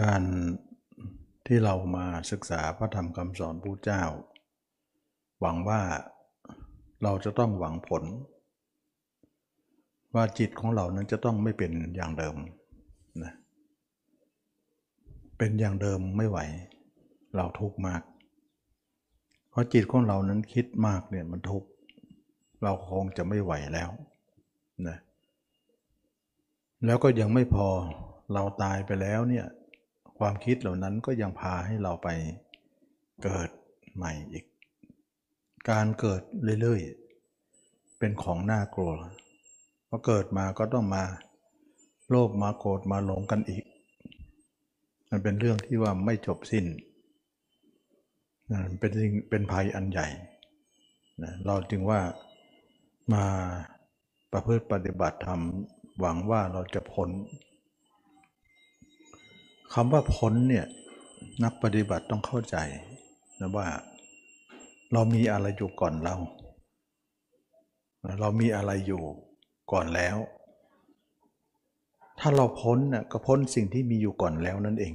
การที่เรามาศึกษาพระธรรมคำสอนพระเจ้า หวังว่าเราจะต้องหวังผล ว่าจิตของเรานั้นจะต้องไม่เป็นอย่างเดิมนะเป็นอย่างเดิมไม่ไหว เราทุกข์มาก เพราะจิตของเรานั้นคิดมากเนี่ยมันทุกข์เราคงจะไม่ไหวแล้วนะแล้วก็ยังไม่พอเราตายไปแล้วเนี่ย ความคิดเหล่านั้นก็ยังพาให้เราไปเกิดใหม่อีก การเกิดเรื่อยๆ เป็นของน่ากลัวพอเกิดมาก็ต้องมาโลภมาโกรธมาหลงกันอีก มันเป็นเรื่องที่ว่าไม่จบสิ้นเป็นสิ่งเป็นภัยอันใหญ่ เราจึงว่ามาประพฤติปฏิบัติธรรมหวังว่าเราจะพ้น คำว่าพ้นเนี่ยนักปฏิบัติต้องเข้าใจนะว่า เรามีอะไรอยู่ก่อนเรา เรามีอะไรอยู่ก่อนแล้ว ถ้าเราพ้นน่ยก็พ้นสิ่งที่มีอยู่ก่อนแล้วนั่นเอง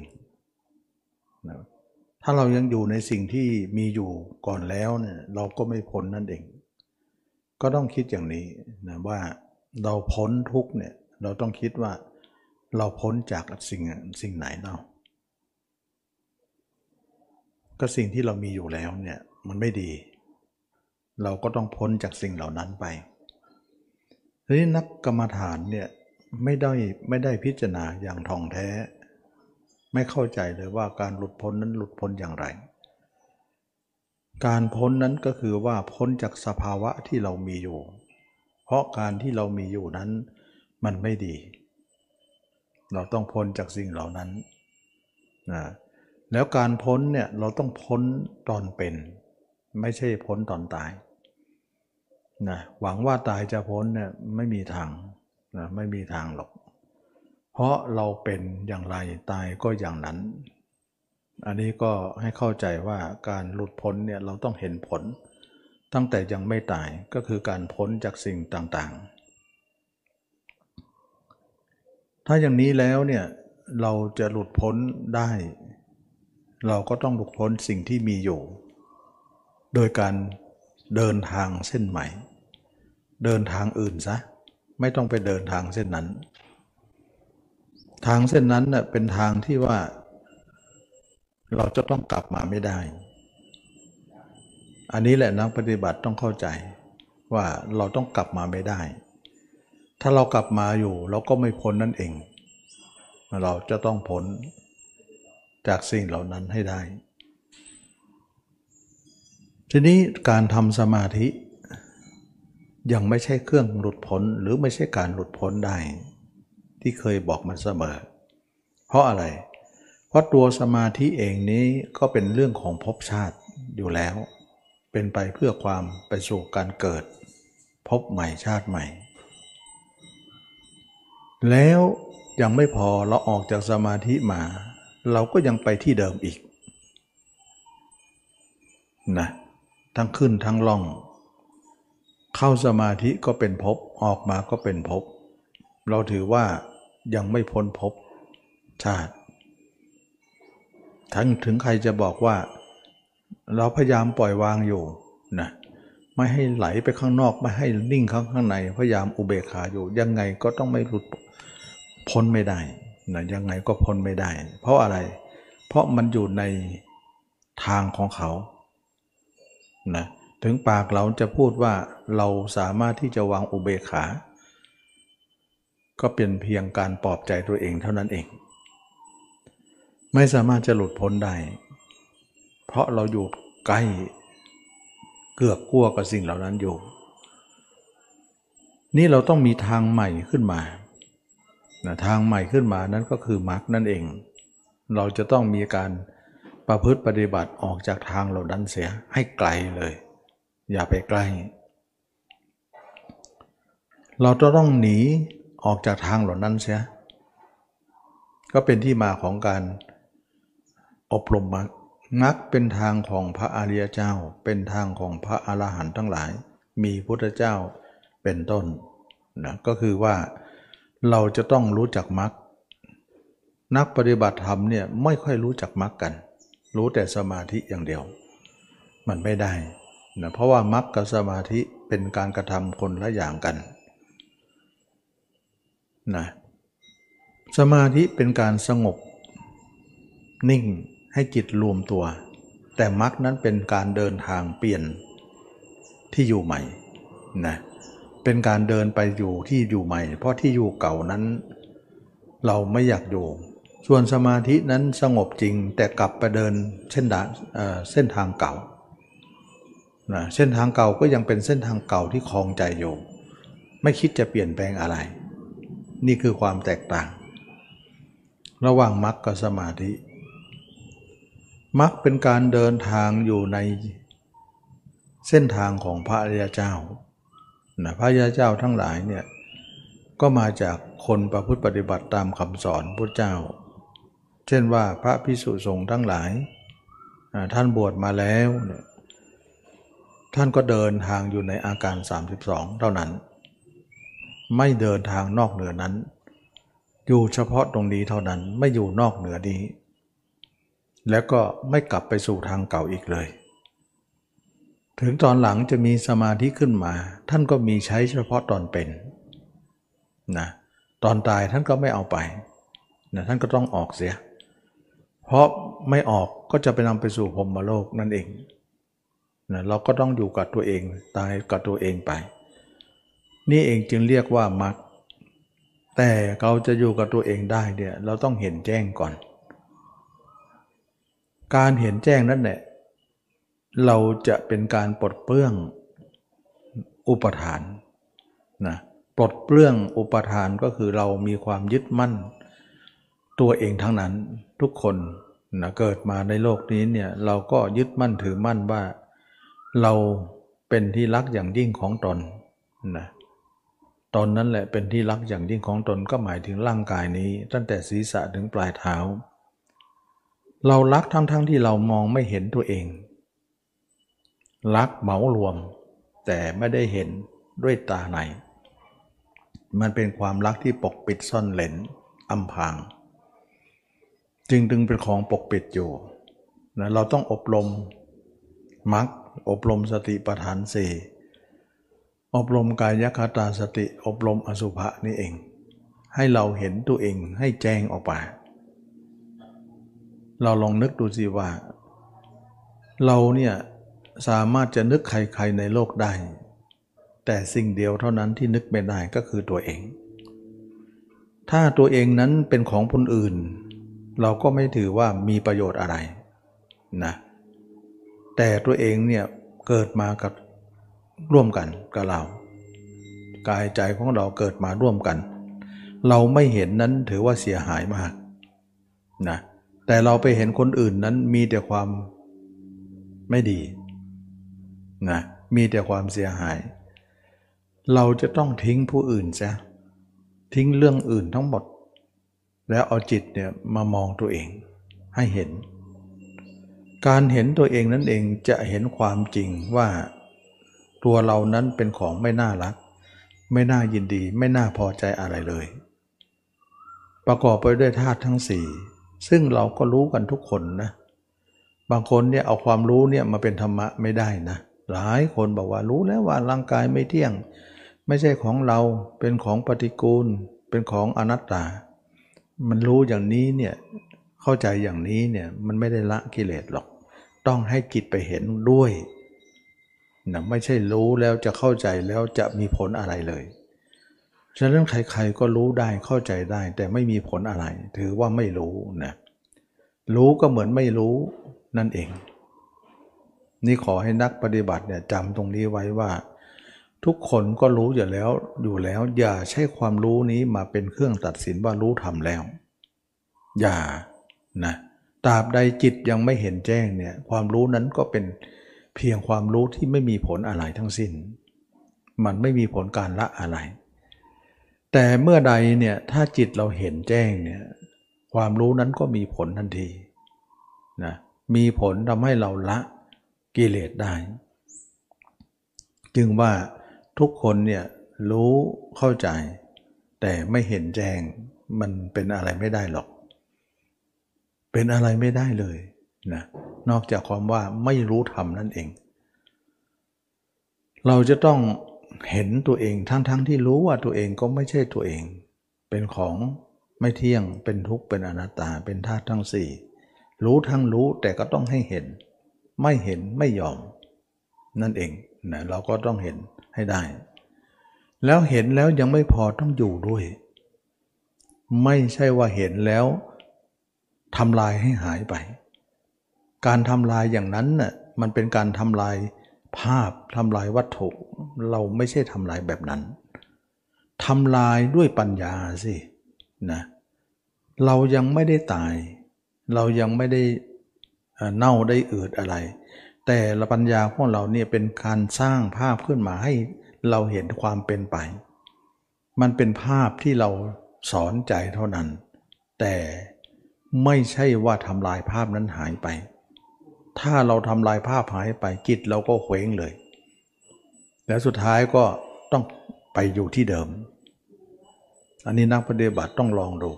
นะถ้าเรายังอยู่ในสิ่งที่มีอยู่ก่อนแล้วเนี่ยเราก็ไม่พ้นนั่นเอง ก็ต้องคิดอย่างนี้นะว่าเราพ้นทุกเนี่ยเราต้องคิดว่า เราพ้นจากสิ่งสิ่งไหนเนาะก็สิ่งที่เรามีอยู่แล้วเนี่ยมันไม่ดี เราก็ต้องพ้นจากสิ่งเหล่านั้นไปทีนี้นักกรรมฐานเนี่ยไม่ได้ไม่ได้พิจารณาอย่างท่องแท้ ไม่เข้าใจเลยว่าการหลุดพ้นนั้นหลุดพ้นอย่างไร การพ้นนั้นก็คือว่าพ้นจากสภาวะที่เรามีอยู่ เพราะการที่เรามีอยู่นั้นมันไม่ดี เราต้องพ้นจากสิ่งเหล่านั้นนะแล้วการพ้นเนี่ยเราต้องพ้นตอนเป็น ไม่ใช่พ้นตอนตายนะหวังว่าตายจะพ้นเนี่ยไม่มีทางนะไม่มีทางหรอก เพราะเราเป็นอย่างไรตายก็อย่างนั้น อันนี้ก็ให้เข้าใจว่าการหลุดพ้นเนี่ยเราต้องเห็นผล ตั้งแต่ยังไม่ตายก็คือการพ้นจากสิ่งต่างๆ ถ้าอย่างนี้แล้วเนี่ยเราจะหลุดพ้นได้ เราก็ต้องหลุดพ้นสิ่งที่มีอยู่ โดยการเดินทางเส้นใหม่ เดินทางอื่นซะไม่ต้องไปเดินทางเส้นนั้น ทางเส้นนั้นเน่ยเป็นทางที่ว่า เราจะต้องกลับมาไม่ได้ อันนี้แหละนักปฏิบัติต้องเข้าใจว่าเราต้องกลับมาไม่ได้ ถ้าเรากลับมาอยู่ เราก็ไม่พ้นนั่นเอง เราจะต้องพ้นจากสิ่งเหล่านั้นให้ได้ ทีนี้การทำสมาธิยังไม่ใช่เครื่องหลุดพ้นหรือไม่ใช่การหลุดพ้นได้ ที่เคยบอกมาเสมอ เพราะอะไร เพราะตัวสมาธิเองนี้ก็เป็นเรื่องของภพชาติอยู่แล้ว เป็นไปเพื่อความไปสู่การเกิด พบใหม่ชาติใหม่ แล้วยังไม่พอเราออกจากสมาธิมา เราก็ยังไปที่เดิมอีกนะทั้งขึ้นทั้งล่อง เข้าสมาธิก็เป็นภพออกมาก็เป็นภพเราถือว่ายังไม่พ้นภพชาติ ทั้งถึงใครจะบอกว่า เราพยายามปล่อยวางอยู่นะไม่ให้ไหลไปข้างนอก ไม่ให้นิ่งข้างข้างในพยายามอุเบกขาอยู่ ยังไงก็ต้องไม่หลุด พ้นไม่ได้นะยังไงก็พ้นไม่ได้ เพราะอะไร เพราะมันอยู่ในทางของเขานะถึงปากเราจะพูดว่าเราสามารถที่จะวางอุเบกขา ก็เป็นเพียงการปลอบใจตัวเองเท่านั้นเอง ไม่สามารถจะหลุดพ้นได้ เพราะเราอยู่ใกล้เกือกกลัวกับสิ่งเหล่านั้นอยู่ นี่เราต้องมีทางใหม่ขึ้นมา นะทางใหม่ขึ้นมานั้นก็คือมรรคนั่นเอง เราจะต้องมีการประพฤติปฏิบัติออกจากทางเหล่านั้นเสียให้ไกลเลย อย่าไปใกล้ เราจะต้องหนีออกจากทางเหล่านั้นเสีย ก็เป็นที่มาของการอบรมมรรคงักเป็นทางของพระอริยเจ้า เป็นทางของพระอรหันต์ทั้งหลาย มีพุทธเจ้าเป็นต้นนะก็คือว่า เราจะต้องรู้จักมรรคนักปฏิบัติธรรมเนี่ยไม่ค่อยรู้จักมรรคกัน รู้แต่สมาธิอย่างเดียว มันไม่ได้นะเพราะว่ามรรคกับสมาธิเป็นการกระทำคนละอย่างกันนะสมาธิเป็นการสงบ นิ่งให้จิตรวมตัว แต่มรรคนั้นเป็นการเดินทางเปลี่ยนที่อยู่ใหม่นะเเป็นการเดินไปอยู่ที่อยู่ใหม่ เพราะที่อยู่เก่านั้น เราไม่อยากอยู่ ส่วนสมาธินั้นสงบจริงแต่กลับไปเดินเส้นดาเส้นทางเก่านะเส้นทางเก่าก็ยังเป็นเส้นทางเก่าที่คลองใจอยู่ ไม่คิดจะเปลี่ยนแปลงอะไร นี่คือความแตกต่าง ระหว่างมรรคกับสมาธิมรรคเป็นการเดินทางอยู่ในเส้นทางของพระอริยเจ้า นะพระอริยเจ้าทั้งหลายเนี่ยก็มาจากคนประพฤติปฏิบัติตามคำสอนพระเจ้า เช่นว่าพระพิสุสงฆ์ทั้งหลาย ท่านบวชมาแล้วเนี่ยท่านก็เดินทางอยู่ในอาการ 32 เท่านั้น ไม่เดินทางนอกเหนือนั้น อยู่เฉพาะตรงนี้เท่านั้นไม่อยู่นอกเหนือนี้ แล้วก็ไม่กลับไปสู่ทางเก่าอีกเลย ถึงตอนหลังจะมีสมาธิขึ้นมา ท่านก็มีใช้เฉพาะตอนเป็นนะตอนตายท่านก็ไม่เอาไปนะท่านก็ต้องออกเสีย เพราะไม่ออกก็จะไปนำไปสู่พรมโลกนั่นเองนะเราก็ต้องอยู่กับตัวเองตายกับตัวเองไป นี่เองจึงเรียกว่ามรรคแต่เราจะอยู่กับตัวเองได้เนี่ยเราต้องเห็นแจ้งก่อน การเห็นแจ้งนั่นแหละ เราจะเป็นการปลดเปลื้องอุปทานนะปลดเปลื้องอุปทานก็คือเรามีความยึดมั่น ตัวเองทั้งนั้นทุกคนนะเกิดมาในโลกนี้เนี่ยเราก็ยึดมั่นถือมั่นว่า เราเป็นที่รักอย่างยิ่งของตนนะตนนั้นแหละเป็นที่รักอย่างยิ่งของตนก็หมายถึงร่างกายนี้ ตั้งแต่ศีรษะถึงปลายเท้า เรารักทั้งๆทที่เรามองไม่เห็นตัวเอง รักเหมารวม แต่ไม่ได้เห็นด้วยตาใน มันเป็นความรักที่ปกปิดซ่อนเลนอำพาง จึงจึงเป็นของปกปิดอยู่นะเราต้องอบรมมักอบรมสติปัฏฐานสี่อบรมกายคตาสติ อบรมอสุภะนี่เอง ให้เราเห็นตัวเองให้แจ้งออกมาเราลองนึกดูสิว่า เราเนี่ย สามารถจะนึกใครๆในโลกได้ แต่สิ่งเดียวเท่านั้นที่นึกไม่ได้ก็คือตัวเอง ถ้าตัวเองนั้นเป็นของคนอื่น เราก็ไม่ถือว่ามีประโยชน์อะไรนะแต่ตัวเองเนี่ยเกิดมากับร่วมกันกับเรา กายใจของเราเกิดมาร่วมกัน เราไม่เห็นนั้นถือว่าเสียหายมากนะแต่เราไปเห็นคนอื่นนั้นมีแต่ความไม่ดี นะมีแต่ความเสียหาย เราจะต้องทิ้งผู้อื่นซะทิ้งเรื่องอื่นทั้งหมด แล้วเอาจิตเนี่ยมามองตัวเองให้เห็น การเห็นตัวเองนั่นเองจะเห็นความจริงว่าตัวเรานั้นเป็นของไม่น่ารัก ไม่น่ายินดี ไม่น่าพอใจอะไรเลย ประกอบไปด้วยธาตุทั้งสี่ซึ่งเราก็รู้กันทุกคนนะ บางคนเนี่ยเอาความรู้เนี่ยมาเป็นธรรมะไม่ได้นะ หลายคนบอกว่ารู้แล้วว่าร่างกายไม่เที่ยง ไม่ใช่ของเราเป็นของปฏิกูล เป็นของอนัตตา มันรู้อย่างนี้เนี่ยเข้าใจอย่างนี้เนี่ยมันไม่ได้ละกิเลสหรอก ต้องให้จิตไปเห็นด้วยนะไม่ใช่รู้แล้วจะเข้าใจแล้วจะมีผลอะไรเลยฉะนั้นใครๆก็รู้ได้เข้าใจได้ แต่ไม่มีผลอะไร ถือว่าไม่รู้นะรู้ก็เหมือนไม่รู้นั่นเอง นี่ขอให้นักปฏิบัติเนี่ยจำตรงนี้ไว้ว่า ทุกคนก็รู้อยู่แล้วอยู่แล้ว อย่าใช้ความรู้นี้มาเป็นเครื่องตัดสินว่ารู้ทำแล้ว อย่านะตราบใดจิตยังไม่เห็นแจ้งเนี่ยความรู้นั้นก็เป็นเพียงความรู้ที่ไม่มีผลอะไรทั้งสิ้น มันไม่มีผลการละอะไร แต่เมื่อใดเนี่ยถ้าจิตเราเห็นแจ้งเนี่ยความรู้นั้นก็มีผลทันทีนะมีผลทำให้เราละ กิเลสได้ จึงว่าทุกคนเนี่ยรู้เข้าใจ แต่ไม่เห็นแจ้งมันเป็นอะไรไม่ได้หรอก เป็นอะไรไม่ได้เลยนะนอกจากความว่าไม่รู้ธรรมนั่นเอง เราจะต้องเห็นตัวเองทั้งๆทที่รู้ว่าตัวเองก็ไม่ใช่ตัวเอง เป็นของไม่เที่ยงเป็นทุกข์เป็นอนัตตาเป็นธาตุทั้งสี่รู้ทั้งรู้แต่ก็ต้องให้เห็น ไม่เห็นไม่ยอม นั่นเองนะเราก็ต้องเห็นให้ได้ แล้วเห็นแล้วยังไม่พอต้องอยู่ด้วย ไม่ใช่ว่าเห็นแล้วทำลายให้หายไป การทำลายอย่างนั้นน่ะมันเป็นการทำลายภาพทำลายวัตถุ เราไม่ใช่ทำลายแบบนั้นทำลายด้วยปัญญาสินะเรายังไม่ได้ตาย เรายังไม่ได้ เน่าได้อืดอะไร แต่ละปัญญาของเราเนี่ยเป็นการสร้างภาพขึ้นมาให้เราเห็นความเป็นไป มันเป็นภาพที่เราสอนใจเท่านั้น แต่ไม่ใช่ว่าทำลายภาพนั้นหายไป ถ้าเราทำลายภาพหายไปจิตเราก็เคว้งเลย แล้วสุดท้ายก็ต้องไปอยู่ที่เดิม อันนี้นักปฏิบัติต้องลองดู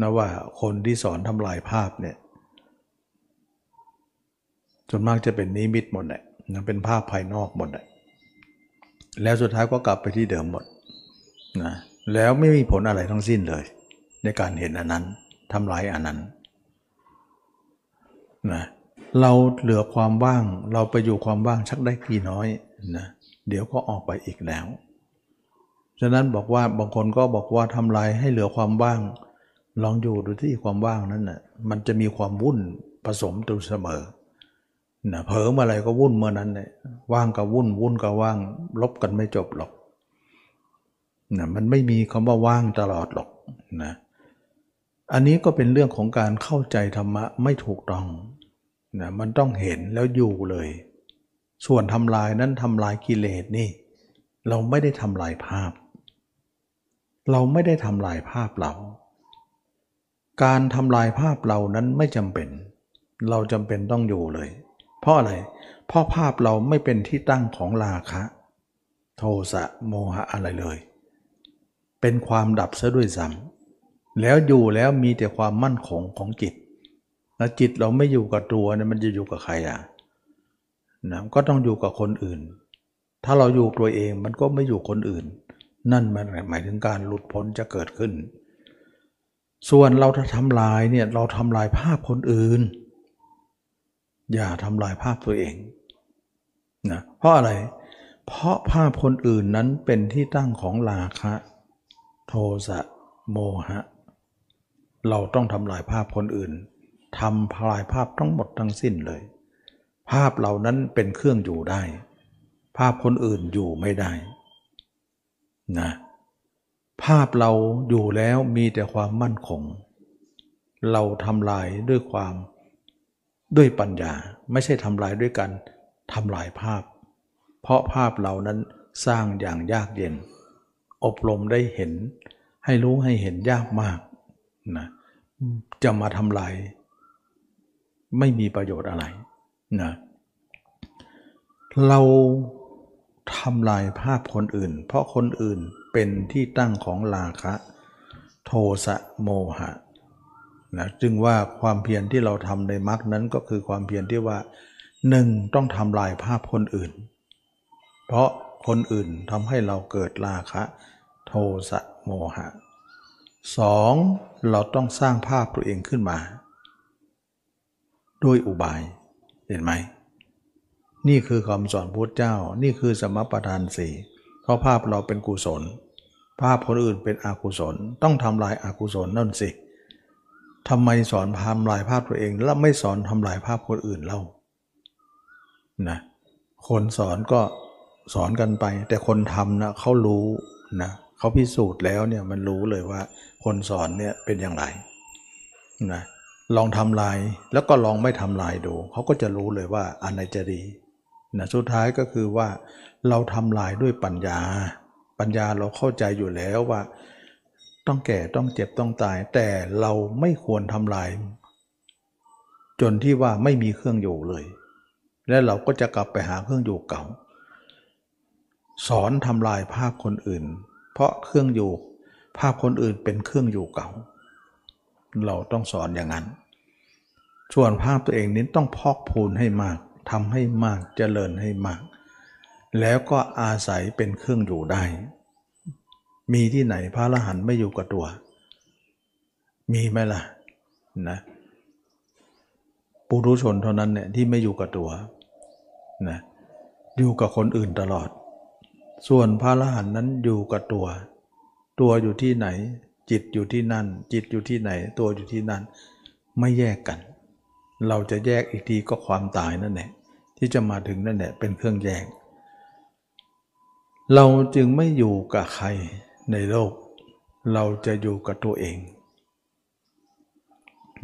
นะว่าคนที่สอนทำลายภาพเนี่ย ส่วนมากจะเป็นนิมิตหมดเลยนะเป็นภาพภายนอกหมดเลยแล้วสุดท้ายก็กลับไปที่เดิมหมดนะแล้วไม่มีผลอะไรทั้งสิ้นเลย ในการเห็นอันนั้นทำลายอันนั้นนะเราเหลือความว่าง เราไปอยู่ความว่างชักได้กี่น้อยนะเดี๋ยวก็ออกไปอีกแล้วฉะนั้นบอกว่าบางคนก็บอกว่าทำลายให้เหลือความว่าง ลองอยู่ดูที่ความว่างนั้นนะ่ะมันจะมีความวุ่นผสมตัวเสมอ นะเผลอเมื่อไรก็วุ่นเมื่อนั้นเลยว่างกับวุ่นวุ่นกับว่าง ลบกันไม่จบหรอกนะมันไม่มีคำว่าว่างตลอดหรอกนะอันนี้ก็เป็นเรื่องของการเข้าใจธรรมะไม่ถูกต้องนะมันต้องเห็นแล้วอยู่เลย ส่วนทำลายนั้นทำลายกิเลสนี่ เราไม่ได้ทำลายภาพ เราไม่ได้ทำลายภาพเรา การทำลายภาพเรานั้นไม่จำเป็น เราจำเป็นต้องอยู่เลย เพราะอะไรเพราะภาพเราไม่เป็นที่ตั้งของราคะ โทสะโมหะอะไรเลย เป็นความดับซะด้วยซ้ำแล้วอยู่แล้วมีแต่ความมั่นคงของจิต แล้วจิตเราไม่อยู่กับตัวเนี่ยมันจะอยู่กับใครอะนะก็ต้องอยู่กับคนอื่น ถ้าเราอยู่ตัวเองมันก็ไม่อยู่คนอื่น นั่นมันหมายถึงการหลุดพ้นจะเกิดขึ้น ส่วนเราถ้าทำลายเนี่ยเราทำลายภาพคนอื่น อย่าทำลายภาพตัวเองนะเพราะอะไร เพราะภาพคนอื่นนั้นเป็นที่ตั้งของราคะ โทสะโมหะ เราต้องทำลายภาพคนอื่นทำพลายภาพทั้งหมดทั้งสิ้นเลย ภาพเหล่านั้นเป็นเครื่องอยู่ได้ ภาพคนอื่นอยู่ไม่ได้นะภาพเราอยู่แล้วมีแต่ความมั่นคง เราทำลายด้วยความ ด้วยปัญญาไม่ใช่ทำลายด้วยกันทำลายภาพ เพราะภาพเหล่านั้นสร้างอย่างยากเย็น อบรมได้เห็น ให้รู้ให้เห็นยากมากนะจะมาทำลายไม่มีประโยชน์อะไรนะเราทำลายภาพคนอื่น เพราะคนอื่นเป็นที่ตั้งของราคะ โทสะโมหะ นะจึงว่าความเพียรที่เราทำในมรรคนั้นก็คือความเพียรที่ว่าหนึ่งต้องทำลายภาพคนอื่น เพราะคนอื่นทำให้เราเกิดราคะ โทสะโมหะสองเราต้องสร้างภาพตัวเองขึ้นมา ด้วยอุบายเห็นไหม นี่คือคำสอนพุทธเจ้านี่คือสมปทานสี่เพราะภาพเราเป็นกุศล ภาพคนอื่นเป็นอกุศล ต้องทำลายอากุศลนั่นสิ ทำไมสอนทำลายภาพตัวเอง แล้วไม่สอนทำลายภาพคนอื่นเล่านะคนสอนก็สอนกันไป แต่คนทำนะเขารู้นะเขาพิสูจน์แล้วเนี่ยมันรู้เลยว่า คนสอนเนี่ยเป็นอย่างไรนะลองทำลายแล้วก็ลองไม่ทำลายดูเขาก็จะรู้เลยว่าอันไหนจะดีนะสุดท้ายก็คือว่าเราทำลายด้วยปัญญา ปัญญาเราเข้าใจอยู่แล้วว่า ต้องแก่ต้องเจ็บต้องตาย แต่เราไม่ควรทำลาย จนที่ว่าไม่มีเครื่องอยู่เลย และเราก็จะกลับไปหาเครื่องอยู่เก่า สอนทำลายภาพคนอื่น เพราะเครื่องอยู่ ภาพคนอื่นเป็นเครื่องอยู่เก่า เราต้องสอนอย่างนั้น ส่วนภาพตัวเองนี้ต้องพอกพูนให้มากทำให้มากเจริญให้มาก แล้วก็อาศัยเป็นเครื่องอยู่ได้ มีที่ไหนพระอรหันต์ไม่อยู่กับตัว มีไหมล่ะนะปุถุชนเท่านั้นเนี่ยที่ไม่อยู่กับตัวนะอยู่กับคนอื่นตลอด ส่วนพระอรหันต์นั้นอยู่กับตัว ตัวอยู่ที่ไหน จิตอยู่ที่นั่น จิตอยู่ที่ไหน ตัวอยู่ที่นั่น ไม่แยกกัน เราจะแยกอีกทีก็ความตายนั่นแหละที่จะมาถึงนั่นแหละเป็นเครื่องแยกเราจึงไม่อยู่กับใคร ในโลก เราจะอยู่กับตัวเอง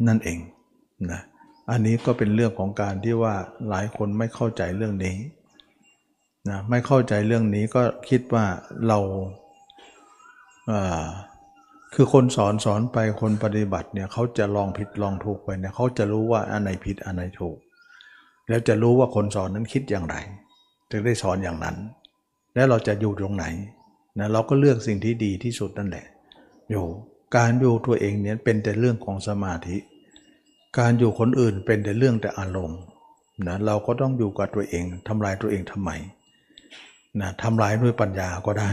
นั่นเองนะอันนี้ก็เป็นเรื่องของการที่ว่าหลายคนไม่เข้าใจเรื่องนี้นะไม่เข้าใจเรื่องนี้ก็คิดว่าเราคือคนสอนสอนไปคนปฏิบัติเนี่ยเขาจะลองผิดลองถูกไปเนี่ยเขาจะรู้ว่าอันไหนผิดอันไหนถูก แล้วจะรู้ว่าคนสอนนั้นคิดอย่างไรจึงได้สอนอย่างนั้น แล้วเราจะอยู่ตรงไหน นะเราก็เลือกสิ่งที่ดีที่สุดนั่นแหละอยู่การอยู่ตัวเองเนี่ยเป็นแต่เรื่องของสมาธิ การอยู่คนอื่นเป็นแต่เรื่องแต่อารมณ์นะเราก็ต้องอยู่กับตัวเองทำลายตัวเองทำไมนะทำลายด้วยปัญญาก็ได้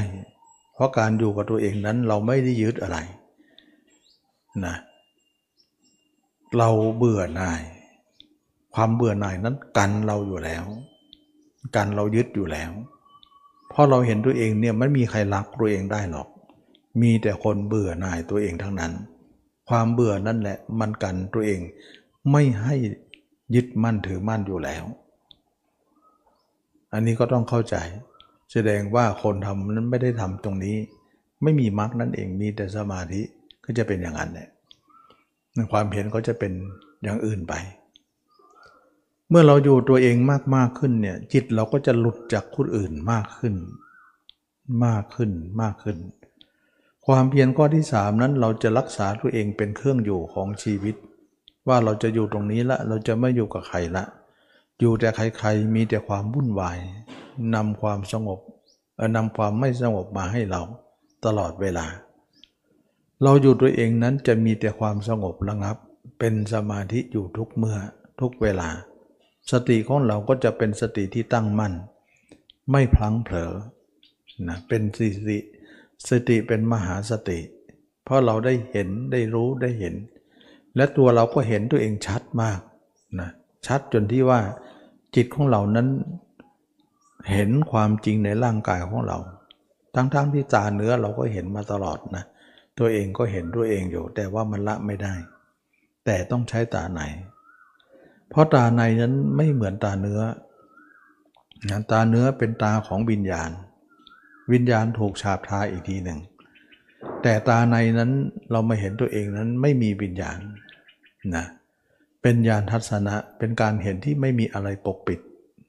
เพราะการอยู่กับตัวเองนั้นเราไม่ได้ยึดอะไรนะเราเบื่อหน่าย ความเบื่อหน่ายนั้นกันเราอยู่แล้ว กันเรายึดอยู่แล้ว พราะเราเห็นตัวเองเนี่ยไม่มีใครรักตัวเองได้หรอก มีแต่คนเบื่อหน่ายตัวเองทั้งนั้น ความเบื่อนั่นแหละมันกันตัวเองไม่ให้ยึดมั่นถือมั่นอยู่แล้ว อันนี้ก็ต้องเข้าใจ แสดงว่าคนทำนั้นไม่ได้ทำตรงนี้ ไม่มีมรรคนั่นเองมีแต่สมาธิก็จะเป็นอย่างนั้นแหละความเห็นก็จะเป็นอย่างอื่นไป เมื่อเราอยู่ตัวเองมากมากขึ้นเนี่ยจิตเราก็จะหลุดจากคนอื่นมากขึ้น มากขึ้นมากขึ้น ความเพียรข้อที่สามนั้นเราจะรักษาตัวเองเป็นเครื่องอยู่ของชีวิต ว่าเราจะอยู่ตรงนี้ละเราจะไม่อยู่กับใครละ อยู่แต่ใครๆมีแต่ความวุ่นวายนำความสงบนำความไม่สงบมาให้เราตลอดเวลา เราอยู่ตัวเองนั้นจะมีแต่ความสงบระงับ เป็นสมาธิอยู่ทุกเมื่อทุกเวลา สติของเราก็จะเป็นสติที่ตั้งมั่น ไม่พลั้งเผลอนะเป็นสติ สติเป็นมหาสติ เพราะเราได้เห็นได้รู้ได้เห็น และตัวเราก็เห็นตัวเองชัดมากนะชัดจนที่ว่าจิตของเรานั้นเห็นความจริงในร่างกายของเรา ทั้งๆทที่ตาเนื้อเราก็เห็นมาตลอดนะ ตัวเองก็เห็นตัวเองอยู่ แต่ว่ามันละไม่ได้ แต่ต้องใช้ตาใน เพราะตาในนั้นไม่เหมือนตาเนื้อนะตาเนื้อเป็นตาของวิญญาณ วิญญาณถูกฉาบทาอีกทีหนึ่ง แต่ตาในนั้นเรามาเห็นตัวเองนั้นไม่มีวิญญาณนะเป็นญาณทัศนะเป็นการเห็นที่ไม่มีอะไรปกปิด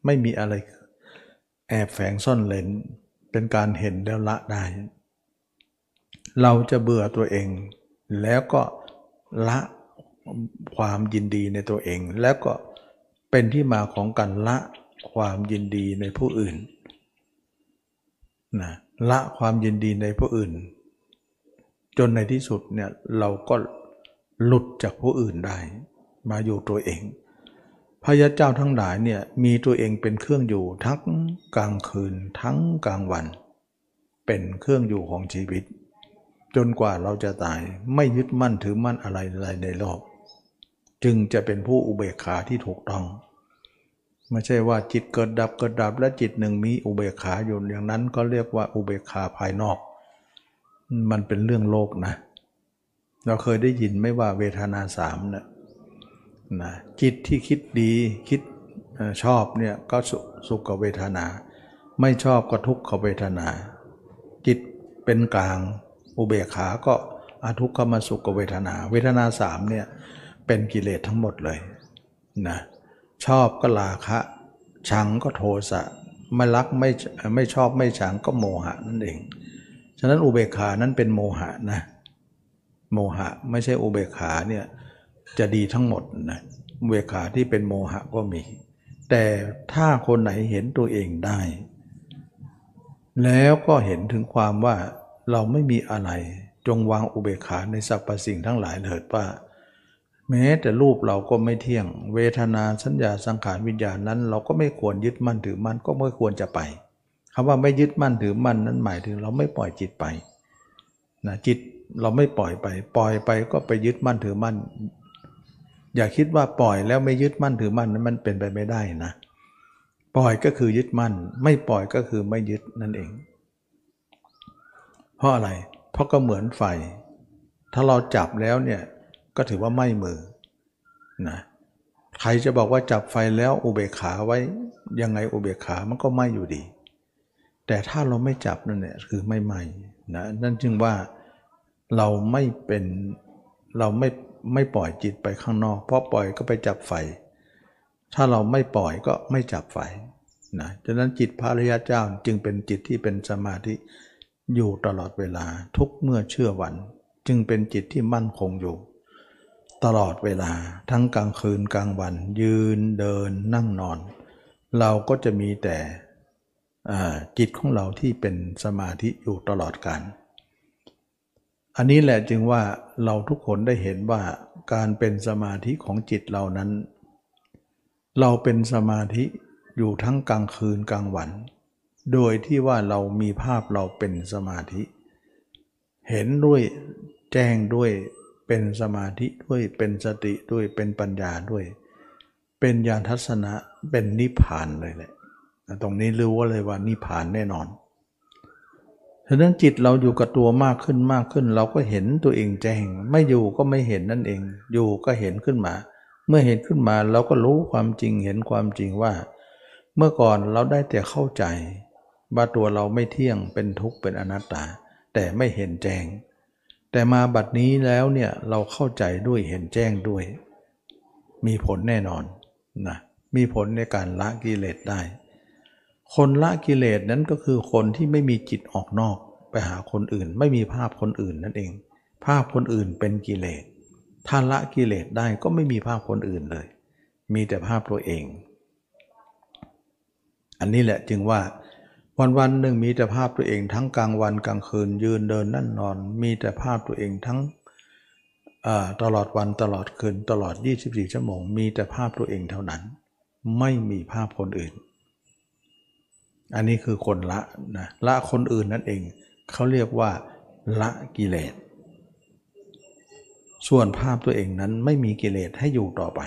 ไม่มีอะไรแอบแฝงซ่อนเลนเป็นการเห็นแล้วละได้ เราจะเบื่อตัวเอง แล้วก็ละ ความยินดีในตัวเอง แล้วก็เป็นที่มาของการละความยินดีในผู้อื่นนะละความยินดีในผู้อื่น จนในที่สุดเนี่ยเราก็หลุดจากผู้อื่นได้ มาอยู่ตัวเอง พระยาเจ้าทั้งหลายเนี่ยมีตัวเองเป็นเครื่องอยู่ทั้งกลางคืนทั้งกลางวัน เป็นเครื่องอยู่ของชีวิต จนกว่าเราจะตายไม่ยึดมั่นถือมั่นอะไรอะไรในโลก จึงจะเป็นผู้อุเบกขาที่ถูกต้อง ไม่ใช่ว่าจิตเกิดดับเกิดดับและจิตหนึ่งมีอุเบกขาอยู่อย่างนั้นก็เรียกว่าอุเบกขาภายนอก มันเป็นเรื่องโลกนะ เราเคยได้ยินไม่ว่าเวทนาสามเนี่ยนะจิตที่คิดดีคิดชอบเนี่ยก็สุขเวทนา ไม่ชอบก็ทุกขเวทนา จิตเป็นกลางอุเบกขาก็อทุกขมาสุขเวทนา เวทนาสามเนี่ย เป็นกิเลสทั้งหมดเลยนะชอบก็ลาคะชังก็โทสะไม่รักไม่ไม่ชอบไม่ชังก็โมหะนั่นเอง ฉะนั้นอุเบกขานั้นเป็นโมหะนะโมหะไม่ใช่อุเบกขาเนี่ยจะดีทั้งหมดนะอุเวขาที่เป็นโมหะก็มี แต่ถ้าคนไหนเห็นตัวเองได้ แล้วก็เห็นถึงความว่าเราไม่มีอะไรจงวางอุเบกขาในสรรพสิ่งทั้งหลายเถิดว่า แม้แต่รูปเราก็ไม่เที่ยง เวทนาสัญญาสังขารวิญญาณนั้น เราก็ไม่ควรยึดมั่นถือมั่นก็ไม่ควรจะไปคำว่าไม่ยึดมั่นถือมั่นนั้นหมายถึงเราไม่ปล่อยจิตไปนะจิตเราไม่ปล่อยไป ปล่อยไปก็ไปยึดมั่นถือมั่น อย่าคิดว่าปล่อยแล้วไม่ยึดมั่นถือมั่นนั้นมันเป็นไปไม่ได้นะ ปล่อยก็คือยึดมั่น ไม่ปล่อยก็คือไม่ยึดนั่นเอง เพราะอะไร เพราะก็เหมือนไฟ ถ้าเราจับแล้วเนี่ย ก็ถือว่าไม่มือนะใครจะบอกว่าจับไฟแล้วอุเบกขาไว้ยังไงอุเบกขามันก็ไหม่อยู่ดี แต่ถ้าเราไม่จับนั่นเนี่ยคือไม่ไหมนะนั่นจึงว่าเราไม่เป็นเราไม่ไม่ปล่อยจิตไปข้างนอก เพราะปล่อยก็ไปจับไฟ ถ้าเราไม่ปล่อยก็ไม่จับไฟนะฉะนั้นจิตพระริยเจ้าจึงเป็นจิตที่เป็นสมาธิอยู่ตลอดเวลาทุกเมื่อเชื่อวัน จึงเป็นจิตที่มั่นคงอยู่ ตลอดเวลาทั้งกลางคืนกลางวัน ยืนเดินนั่งนอน เราก็จะมีแต่จิตของเราที่เป็นสมาธิอยู่ตลอดกาลอันนี้แหละจึงว่าเราทุกคนได้เห็นว่าการเป็นสมาธิของจิตเรานั้น เราเป็นสมาธิอยู่ทั้งกลางคืนกลางวัน โดยที่ว่าเรามีภาพเราเป็นสมาธิ เห็นด้วยแจ้งด้วย เป็นสมาธิด้วยเป็นสติด้วยเป็นปัญญาด้วย เป็นญาณทัศนะเป็นนิพพานเลยแหละตรงนี้รู้ว่าเลยว่านิพพานแน่นอนฉะนั้นจิตเราอยู่กับตัวมากขึ้นมากขึ้น เราก็เห็นตัวเองแจ้ง ไม่อยู่ก็ไม่เห็นนั่นเอง อยู่ก็เห็นขึ้นมา เมื่อเห็นขึ้นมาเราก็รู้ความจริงเห็นความจริงว่า เมื่อก่อนเราได้แต่เข้าใจ ว่าตัวเราไม่เที่ยงเป็นทุกข์เป็นอนัตตา แต่ไม่เห็นแจ้ง แต่มาบัดนี้แล้วเนี่ยเราเข้าใจด้วยเห็นแจ้งด้วย มีผลแน่นอนนะมีผลในการละกิเลสได้ คนละกิเลสนั้นก็คือคนที่ไม่มีจิตออกนอกไปหาคนอื่น ไม่มีภาพคนอื่นนั่นเอง ภาพคนอื่นเป็นกิเลสถ้าละกิเลสได้ก็ไม่มีภาพคนอื่นเลย มีแต่ภาพตัวเอง อันนี้แหละจึงว่า วันวันหนึ่งมีแต่ภาพตัวเองทั้งกลางวันกลางคืนยืนเดินนั่นนอน มีแต่ภาพตัวเองทั้งตลอดวันตลอดคืนตลอด 24 ชั่วโมง มีแต่ภาพตัวเองเท่านั้น ไม่มีภาพคนอื่น อันนี้คือคนละนะละคนอื่นนั่นเอง เขาเรียกว่า ละกิเลส ส่วนภาพตัวเองนั้นไม่มีกิเลสให้อยู่ต่อไป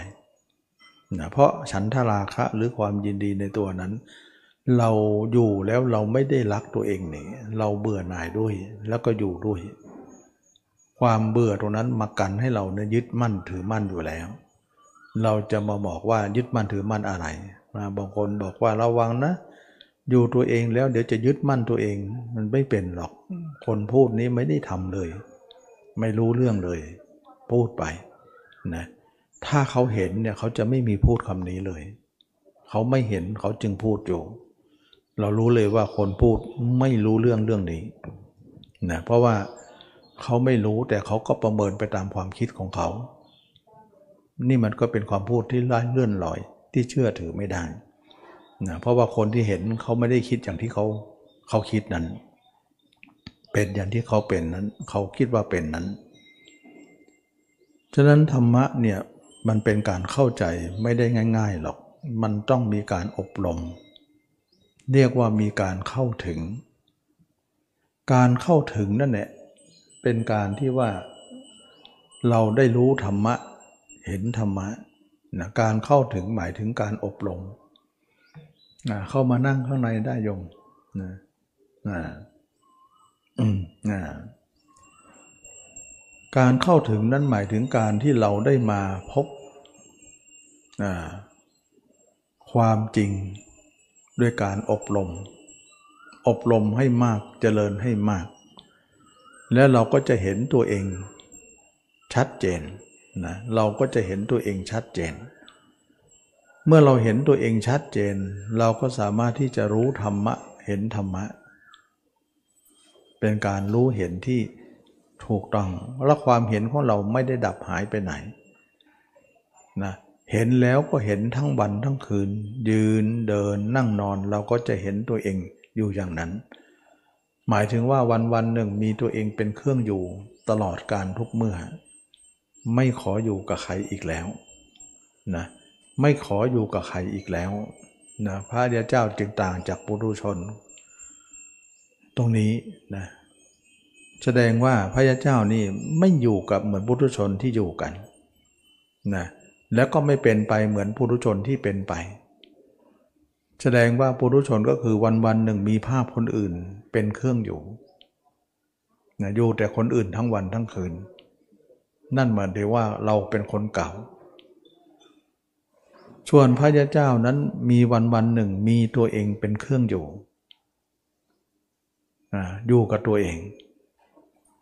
นะเพราะฉันทราคะหรือความยินดีในตัวนั้น เราอยู่แล้วเราไม่ได้รักตัวเองเนี่ยเราเบื่อหน่ายด้วย แล้วก็อยู่ด้วย ความเบื่อตรงนั้นมากันให้เราเนี่ยยึดมั่นถือมั่นอยู่แล้ว เราจะมาบอกว่ายึดมั่นถือมั่นอะไรมาบางคนบอกว่าระวังนะ อยู่ตัวเองแล้วเดี๋ยวจะยึดมั่นตัวเอง มันไม่เป็นหรอก คนพูดนี้ไม่ได้ทำเลย ไม่รู้เรื่องเลย พูดไปนะถ้าเขาเห็นเนี่ยเขาจะไม่มีพูดคำนี้เลย เขาไม่เห็นเขาจึงพูดอยู่ เรารู้เลยว่าคนพูดไม่รู้เรื่องเรื่องนี้นะเพราะว่าเขาไม่รู้แต่เขาก็ประเมินไปตามความคิดของเขา นี่มันก็เป็นความพูดที่ไร้เลื่อนลอยที่เชื่อถือไม่ได้นะเพราะว่าคนที่เห็นเขาไม่ได้คิดอย่างที่เขาเขาคิดนั้น เป็นอย่างที่เขาเป็นนั้น เขาคิดว่าเป็นนั้น ฉะนั้นธรรมะเนี่ยมันเป็นการเข้าใจไม่ได้ง่าย ๆหรอก มันต้องมีการอบรม เรียกว่ามีการเข้าถึง การเข้าถึงนั่นแหละเป็นการที่ว่าเราได้รู้ธรรมะ เห็นธรรมะนะการเข้าถึงหมายถึงการอบรมเข้ามานั่งข้างในได้ยมนะนะอืมนะการเข้าถึงนั้นหมายถึงการที่เราได้มาพบความจริง ด้วยการอบรม อบรมให้มากเจริญให้มาก แล้วเราก็จะเห็นตัวเองชัดเจนนะเราก็จะเห็นตัวเองชัดเจน เมื่อเราเห็นตัวเองชัดเจน เราก็สามารถที่จะรู้ธรรมะเห็นธรรมะ เป็นการรู้เห็นที่ถูกต้องและความเห็นของเราไม่ได้ดับหายไปไหนนะ เห็นแล้วก็เห็นทั้งวันทั้งคืน ยืนเดินนั่งนอนเราก็จะเห็นตัวเองอยู่อย่างนั้น หมายถึงว่าวันวันหนึ่งมีตัวเองเป็นเครื่องอยู่ตลอดการทุกเมื่อ ไม่ขออยู่กับใครอีกแล้วนะไม่ขออยู่กับใครอีกแล้วนะพระเดียเจ้าจึงต่างจากปุถุชน ตรงนี้นะแสดงว่าพระยาเจ้านี่ไม่อยู่กับเหมือนปุถุชนที่อยู่กันนะ แล้วก็ไม่เป็นไปเหมือนปุถุชนที่เป็นไป แสดงว่าปุถุชนก็คือวันวันหนึ่งมีภาพคนอื่นเป็นเครื่องอยู่นะอยู่แต่คนอื่นทั้งวันทั้งคืน นั่นหมายถึงว่าเราเป็นคนเก่า ส่วนพระยาเจ้านั้นมีวันวันหนึ่งมีตัวเองเป็นเครื่องอยู่อยู่กับตัวเอง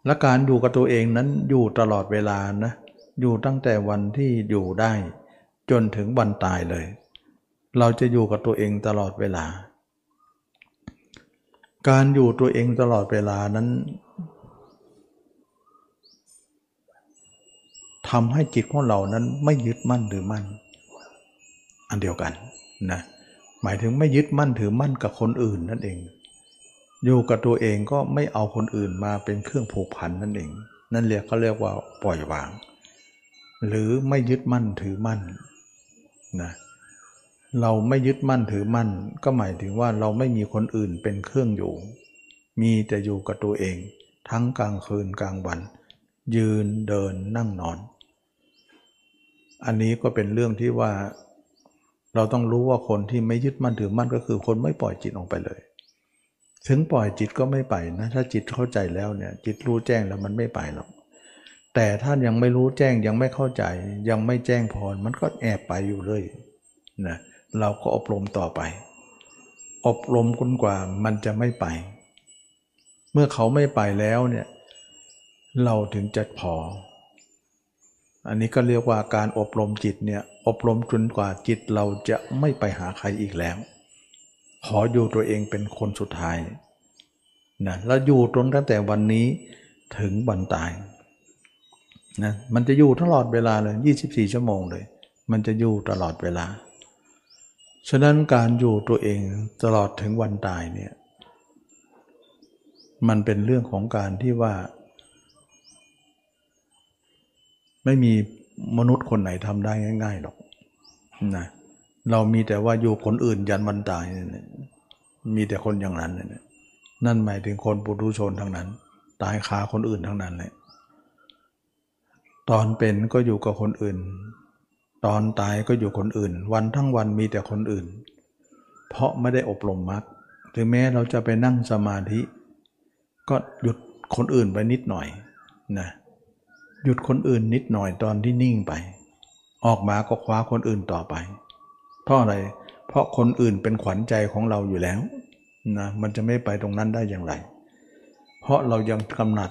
และการอยู่กับตัวเองนั้นอยู่ตลอดเวลานะ อยู่ตั้งแต่วันที่อยู่ได้ จนถึงวันตายเลย เราจะอยู่กับตัวเองตลอดเวลา การอยู่ตัวเองตลอดเวลานั้นทำให้จิตของเรานั้นไม่ยึดมั่นหรือมั่น อันเดียวกันนะหมายถึงไม่ยึดมั่นถือมั่นกับคนอื่นนั่นเอง อยู่กับตัวเองก็ไม่เอาคนอื่นมาเป็นเครื่องผูกพันนั่นเอง นั่นเรียกเขาเรียกว่าปล่อยวาง หรือไม่ยึดมั่นถือมั่นนะเราไม่ยึดมั่นถือมั่น ก็หมายถึงว่าเราไม่มีคนอื่นเป็นเครื่องอยู่ มีแต่อยู่กับตัวเอง ทั้งกลางคืนกลางวัน ยืนเดินนั่งนอน อันนี้ก็เป็นเรื่องที่ว่า เราต้องรู้ว่าคนที่ไม่ยึดมั่นถือมั่นก็คือ คนไม่ปล่อยจิตออกไปเลย ถึงปล่อยจิตก็ไม่ไปนะ ถ้าจิตเข้าใจแล้วเนี่ย จิตรู้แจ้งแล้วมันไม่ไปหรอก แต่ถ้านยังไม่รู้แจ้งยังไม่เข้าใจ ยังไม่แจ้งพร มันก็แอบไปอยู่เลยนะเราก็อบรมต่อไป อบรมจนกว่ามันจะไม่ไป เมื่อเขาไม่ไปแล้วเนี่ยเราถึงจะพอ อันนี้ก็เรียกว่าการอบรมจิตเนี่ยอบรมจนกว่าจิตเราจะไม่ไปหาใครอีกแล้ว ขออยู่ตัวเองเป็นคนสุดท้ายนะแล้วอยู่ตรงตั้งแต่วันนี้ถึงวันตาย นะมันจะอยู่ตลอดเวลาเลย 24 ชั่วโมงเลย มันจะอยู่ตลอดเวลา ฉะนั้นการอยู่ตัวเองตลอดถึงวันตายเนี่ยมันเป็นเรื่องของการที่ว่า ไม่มีมนุษย์คนไหนทำได้ง่าย ๆหรอกนะเรามีแต่ว่าอยู่คนอื่นยันวันตายมีแต่คนอย่างนั้นนี่นั่นหมายถึงคนปุถุชนทั้งนั้น ตายคาคนอื่นทั้งนั้นเลย ตอนเป็นก็อยู่กับคนอื่น ตอนตายก็อยู่คนอื่น วันทั้งวันมีแต่คนอื่น เพราะไม่ได้อบรมมรรคถึงแม้เราจะไปนั่งสมาธิ ก็หยุดคนอื่นไปนิดหน่อยนะหยุดคนอื่นนิดหน่อยตอนที่นิ่งไป ออกมาก็คว้าคนอื่นต่อไป เพราะอะไร เพราะคนอื่นเป็นขวัญใจของเราอยู่แล้วนะมันจะไม่ไปตรงนั้นได้อย่างไร เพราะเรายังกำหนัด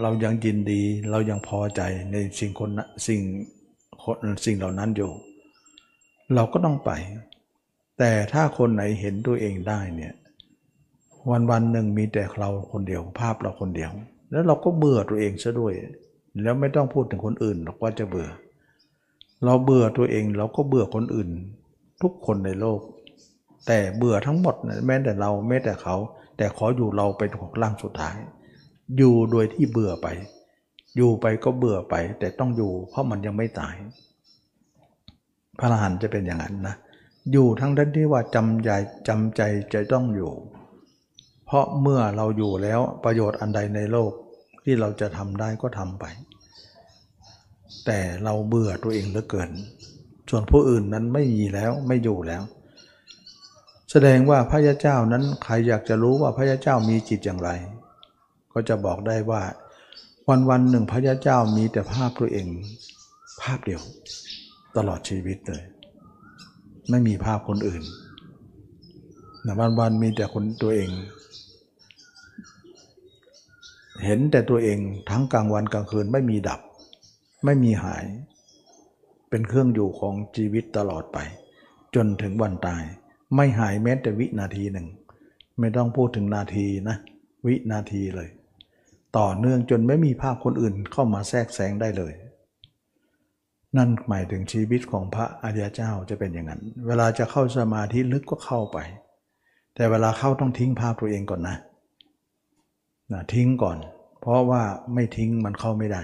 เรายังยินดี เรายังพอใจในสิ่งคนสิ่งคนสิ่งเหล่านั้นอยู่ เราก็ต้องไป แต่ถ้าคนไหนเห็นตัวเองได้เนี่ยวันวันหนึ่งมีแต่เราคนเดียวภาพเราคนเดียว แล้วเราก็เบื่อตัวเองซะด้วย แล้วไม่ต้องพูดถึงคนอื่นหรอกว่าจะเบื่อ เราเบื่อตัวเองเราก็เบื่อคนอื่น ทุกคนในโลก แต่เบื่อทั้งหมดแม้แต่เราแม้แต่เขา แต่ขออยู่เราไปถึงร่างสุดท้าย อยู่โดยที่เบื่อไป อยู่ไปก็เบื่อไป แต่ต้องอยู่ เพราะมันยังไม่ตาย พระอรหันต์จะเป็นอย่างนั้นนะ อยู่ทั้งด้านที่ว่าจำใจจำใจจะต้องอยู่ เพราะเมื่อเราอยู่แล้วประโยชน์อันใดในโลกที่เราจะทำได้ก็ทำไป แต่เราเบื่อตัวเองเหลือเกิน ส่วนผู้อื่นนั้นไม่มีแล้วไม่อยู่แล้ว แสดงว่าพระยาเจ้านั้นใครอยากจะรู้ว่าพระยาเจ้ามีจิตอย่างไร ก็จะบอกได้ว่า วันวันหนึ่งพระยาเจ้ามีแต่ภาพตัวเอง ภาพเดียว ตลอดชีวิตเลย ไม่มีภาพคนอื่นนะวันวันมีแต่คนตัวเอง เห็นแต่ตัวเองทั้งกลางวันกลางคืนไม่มีดับ ไม่มีหาย เป็นเครื่องอยู่ของชีวิตตลอดไป จนถึงวันตาย ไม่หายแม้แต่วินาทีหนึ่ง ไม่ต้องพูดถึงนาทีนะ วินาทีเลย ต่อเนื่องจนไม่มีภาพคนอื่นเข้ามาแทรกแซงได้เลย นั่นหมายถึงชีวิตของพระอริยเจ้าจะเป็นอย่างนั้น เวลาจะเข้าสมาธิลึกก็เข้าไป แต่เวลาเข้าต้องทิ้งภาพตัวเองก่อนนะนะทิ้งก่อน เพราะว่าไม่ทิ้งมันเข้าไม่ได้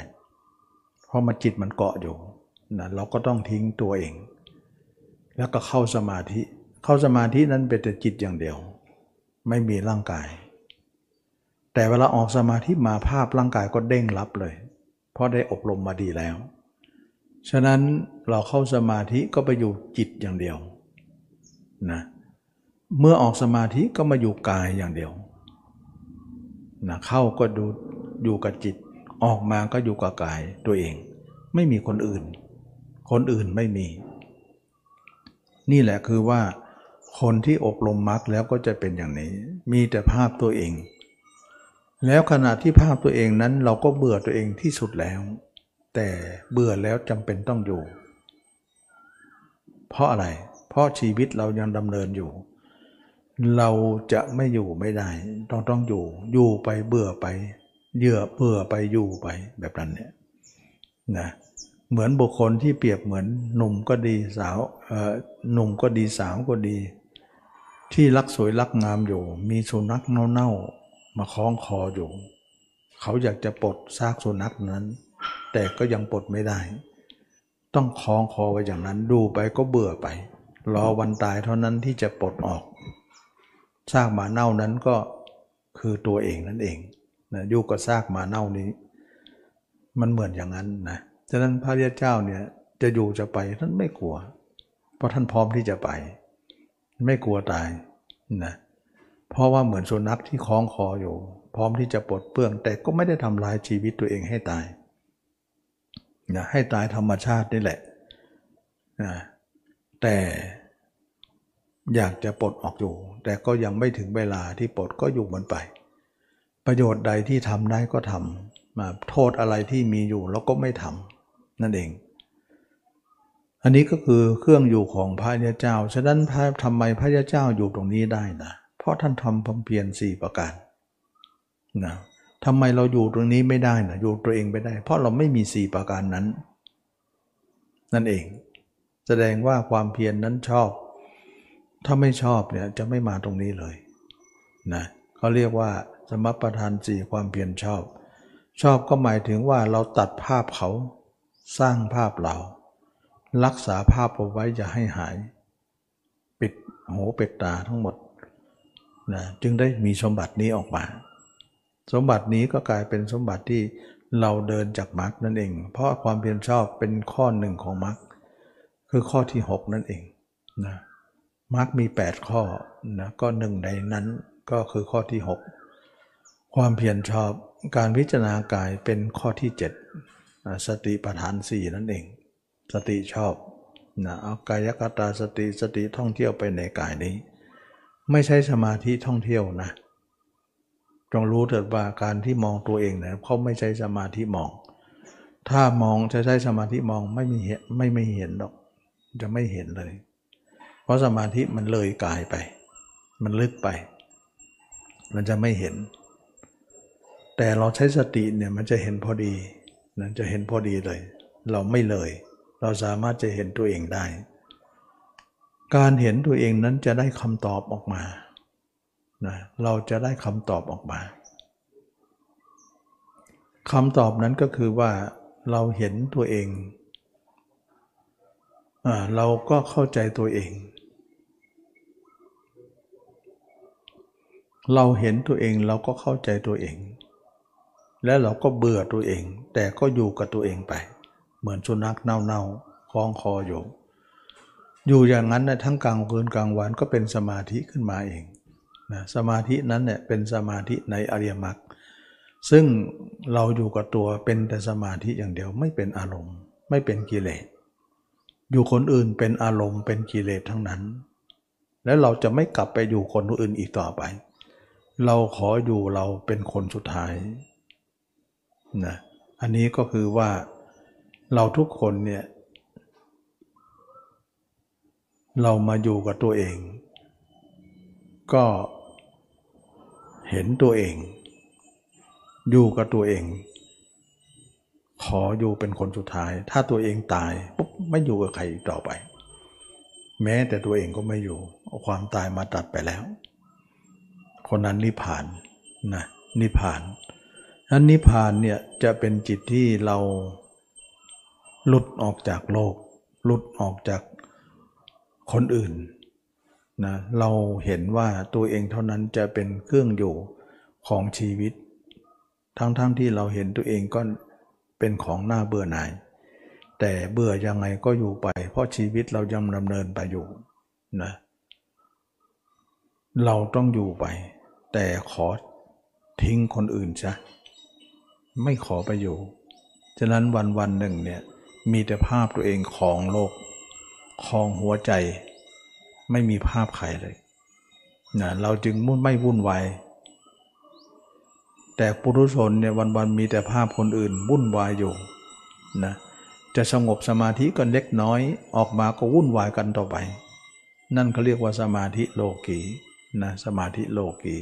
เพเพราะมันจิตมันเกาะอยู่นะเราก็ต้องทิ้งตัวเอง แล้วก็เข้าสมาธิ เข้าสมาธินั้นเป็นแต่จิตอย่างเดียว ไม่มีร่างกาย แต่เวลาออกสมาธิมาภาพร่างกายก็เด้งรับเลย เพราะได้อบรมมาดีแล้ว ฉะนั้นเราเข้าสมาธิก็ไปอยู่จิตอย่างเดียวนะเมื่อออกสมาธิก็มาอยู่กายอย่างเดียวนะเข้าก็ดูอยู่กับจิต ออกมาก็อยู่กับกายตัวเอง ไม่มีคนอื่น คนอื่นไม่มี นี่แหละคือว่า คนที่อบรมมรรคแล้วก็จะเป็นอย่างนี้ มีแต่ภาพตัวเอง แล้วขณะที่ภาพตัวเองนั้นเราก็เบื่อตัวเองที่สุดแล้ว แต่เบื่อแล้วจำเป็นต้องอยู่ เพราะอะไร เพราะชีวิตเรายังดำเนินอยู่ เราจะไม่อยู่ไม่ได้ ต้องต้องอยู่ อยู่ไปเบื่อไปเยื่อเบื่อไปอยู่ไปแบบนั้นเนี่ยนะเหมือนบุคคลที่เปรียบเหมือนหนุ่มก็ดีสาวหนุ่มก็ดีสาวก็ดี ที่รักสวยรักงามอยู่ มีสุนัขเน่า มาคล้องคออยู่ เขาอยากจะปลดซากสุนัขนั้น แต่ก็ยังปลดไม่ได้ ต้องคล้องคอไว้อย่างนั้นดูไปก็เบื่อไป รอวันตายเท่านั้นที่จะปลดออกซากหมาเน่านั้นก็คือตัวเองนั่นเองนะอยู่กับซากหมาเน่านี้ มันเหมือนอย่างนั้นนะฉะนั้นพระยาเจ้าเนี่ยจะอยู่จะไปท่านไม่กลัว เพราะท่านพร้อมที่จะไป ไม่กลัวตายนะเเพราะว่าเหมือนสุนัขที่คล้องคออยู่ พร้อมที่จะปลดเปลื้อง แต่ก็ไม่ได้ทำลายชีวิตตัวเองให้ตายนะให้ตายธรรมชาตินี่แหละนะแต่อยากจะปลดออกอยู่ แต่ก็ยังไม่ถึงเวลาที่ปลดก็อยู่มันไป ประโยชน์ใดที่ทำได้ก็ทำมาโทษอะไรที่มีอยู่แล้วก็ไม่ทำนั่นเอง อันนี้ก็คือเครื่องอยู่ของพระยาเจ้า ฉะนั้นทำไมพระยาเจ้าอยู่ตรงนี้ได้นะ เพราะท่านทำความเพียรสี่ประการนะทำไมเราอยู่ตรงนี้ไม่ได้นะอยู่ตัวเองไม่ได้ เพราะเราไม่มีสี่ประการนั้น นั่นเอง แสดงว่าความเพียรนนั้นชอบ ถ้าไม่ชอบเนี่ยจะไม่มาตรงนี้เลยนะเขาเรียกว่าสมประทานสี่ความเพียรชอบ ชอบก็หมายถึงว่าเราตัดภาพเขาสร้างภาพเรา รักษาภาพเอาไว้อย่าให้หาย ปิดหูปิดตาทั้งหมด นะจึงได้มีสมบัตินี้ออกมา สมบัตินี้ก็กลายเป็นสมบัติที่เราเดินจากมรรคนั่นเอง เพราะความเพียรชอบเป็นข้อหนึ่งของมรรคคือข้อที่ 6 นั่นเองนะมรรคมี 8 ข้อนะก็หนึ่งในนั้นก็คือข้อที่ 6 ความเพียรชอบการพิจารณากายเป็นข้อที่7สติปัฏฐาน 4 นั่นเอง สติชอบนะเอากายกตาสติสติท่องเที่ยวไปในกายนี้ ไม่ใช่สมาธิท่องเที่ยวนะจงรู้เถิดว่าการที่มองตัวเองเนี่ยเขาไม่ใช่สมาธิมอง ถ้ามองจะใช้สมาธิมองไม่มีเห็นไม่ไม่เห็นหรอก จะไม่เห็นเลย เพราะสมาธิมันเลยกายไป มันลึกไป มันจะไม่เห็น แต่เราใช้สติเนี่ยมันจะเห็นพอดีนะจะเห็นพอดีเลย เราไม่เลย เราสามารถจะเห็นตัวเองได้ การเห็นตัวเองนั้นจะได้คำตอบออกมานะเราจะได้คำตอบออกมาคำตอบนั้นก็คือว่าเราเห็นตัวเองเราก็เข้าใจตัวเอง เราเห็นตัวเองเราก็เข้าใจตัวเอง และเราก็เบื่อตัวเอง แต่ก็อยู่กับตัวเองไป เหมือนสุนัขเน่าๆคล้องคออยู่ อยู่อย่างนั้นนะทั้งกลางคืนกลางวันก็เป็นสมาธิขึ้นมาเองนะสมาธินั้นเนี่ยเป็นสมาธิในอริยมรรคซึ่งเราอยู่กับตัวเป็นแต่สมาธิอย่างเดียวไม่เป็นอารมณ์ ไม่เป็นกิเลส อยู่คนอื่นเป็นอารมณ์เป็นกิเลสทั้งนั้น แล้วเราจะไม่กลับไปอยู่คนอื่นอีกต่อไป เราขออยู่เราเป็นคนสุดท้ายนะอันนี้ก็คือว่าเราทุกคนเนี่ย เรามาอยู่กับตัวเอง ก็เห็นตัวเอง อยู่กับตัวเอง ขออยู่เป็นคนสุดท้าย ถ้าตัวเองตายปุ๊บไม่อยู่กับใครอีกต่อไป แม้แต่ตัวเองก็ไม่อยู่เอาความตายมาตัดไปแล้ว คนนั้นนิพพานนะนิพพานนั้นนิพพานเนี่ยจะเป็นจิตที่เราหลุดออกจากโลกหลุดออกจาก คนอื่นนะเราเห็นว่าตัวเองเท่านั้นจะเป็นเครื่องอยู่ของชีวิต ทั้งๆทที่เราเห็นตัวเองก็เป็นของหน้าเบื่อหน่าย แต่เบื่อยังไงก็อยู่ไป เพราะชีวิตเรายังดำเนินไปอยู่นะเราต้องอยู่ไป แต่ขอทิ้งคนอื่นซะไม่ขอไปอยู่ ฉะนั้นวันวันหนึ่งเนี่ยมีแต่ภาพตัวเองของโลก ของหัวใจ ไม่มีภาพใครเลยนะเราจึงมุ่นไม่วุ่นวายแต่ปุถุชนเนี่ยวันวันมีแต่ภาพคนอื่นวุ่นวายอยู่นะจะสงบสมาธิก็เล็กน้อยออกมาก็วุ่นวายกันต่อไป นั่นเขาเรียกว่าสมาธิโลกีนะสมาธิโลกี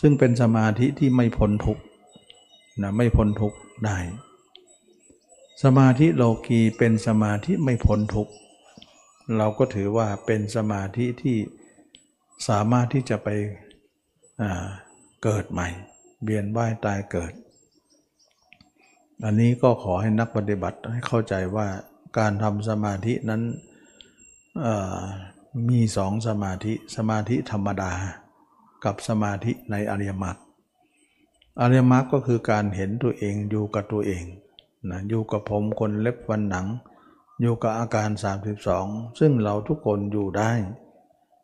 ซึ่งเป็นสมาธิที่ไม่พ้นทุกนะไม่พ้นทุกได้ สมาธิโลกีเป็นสมาธิไม่พ้นทุกข์ เราก็ถือว่าเป็นสมาธิที่สามารถที่จะไปเกิดใหม่เบียนว่ายตายเกิด อันนี้ก็ขอให้นักปฏิบัติให้เข้าใจว่าการทำสมาธินั้นมีสองสมาธิสมาธิธรรมดา กับสมาธิในอริยมรรคอริยมรรคก็คือการเห็นตัวเองอยู่กับตัวเองนะอยู่กับผมคนเล็บฟันหนัง อยู่กับอาการ 32 ซึ่งเราทุกคนอยู่ได้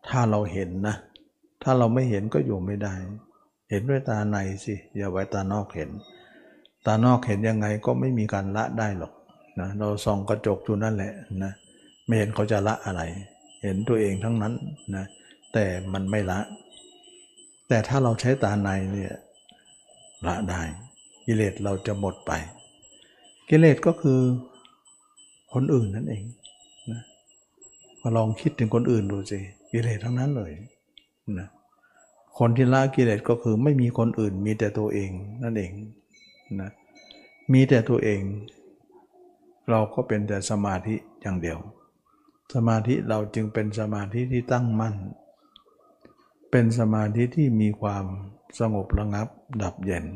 ถ้าเราเห็นนะ ถ้าเราไม่เห็นก็อยู่ไม่ได้ เห็นด้วยตาในสิ อย่าไว้ตานอกเห็น ตานอกเห็นยังไงก็ไม่มีการละได้หรอกนะเราส่องกระจกอยู่นั่นแหละนะไม่เห็นเขาจะละอะไร เห็นตัวเองทั้งนั้นนะแต่มันไม่ละ แต่ถ้าเราใช้ตาในเนี่ยละได้ กิเลสเราจะหมดไป กิเลสก็คือ คนอื่นนั่นเองนะมาลองคิดถึงคนอื่นดูสิกิเลสทั้งนั้นเลยนะคนที่ละกิเลสก็คือไม่มีคนอื่นมีแต่ตัวเองนั่นเองนะมีแต่ตัวเอง เราก็เป็นแต่สมาธิอย่างเดียว สมาธิเราจึงเป็นสมาธิที่ตั้งมั่น เป็นสมาธิที่มีความสงบระงับดับเย็น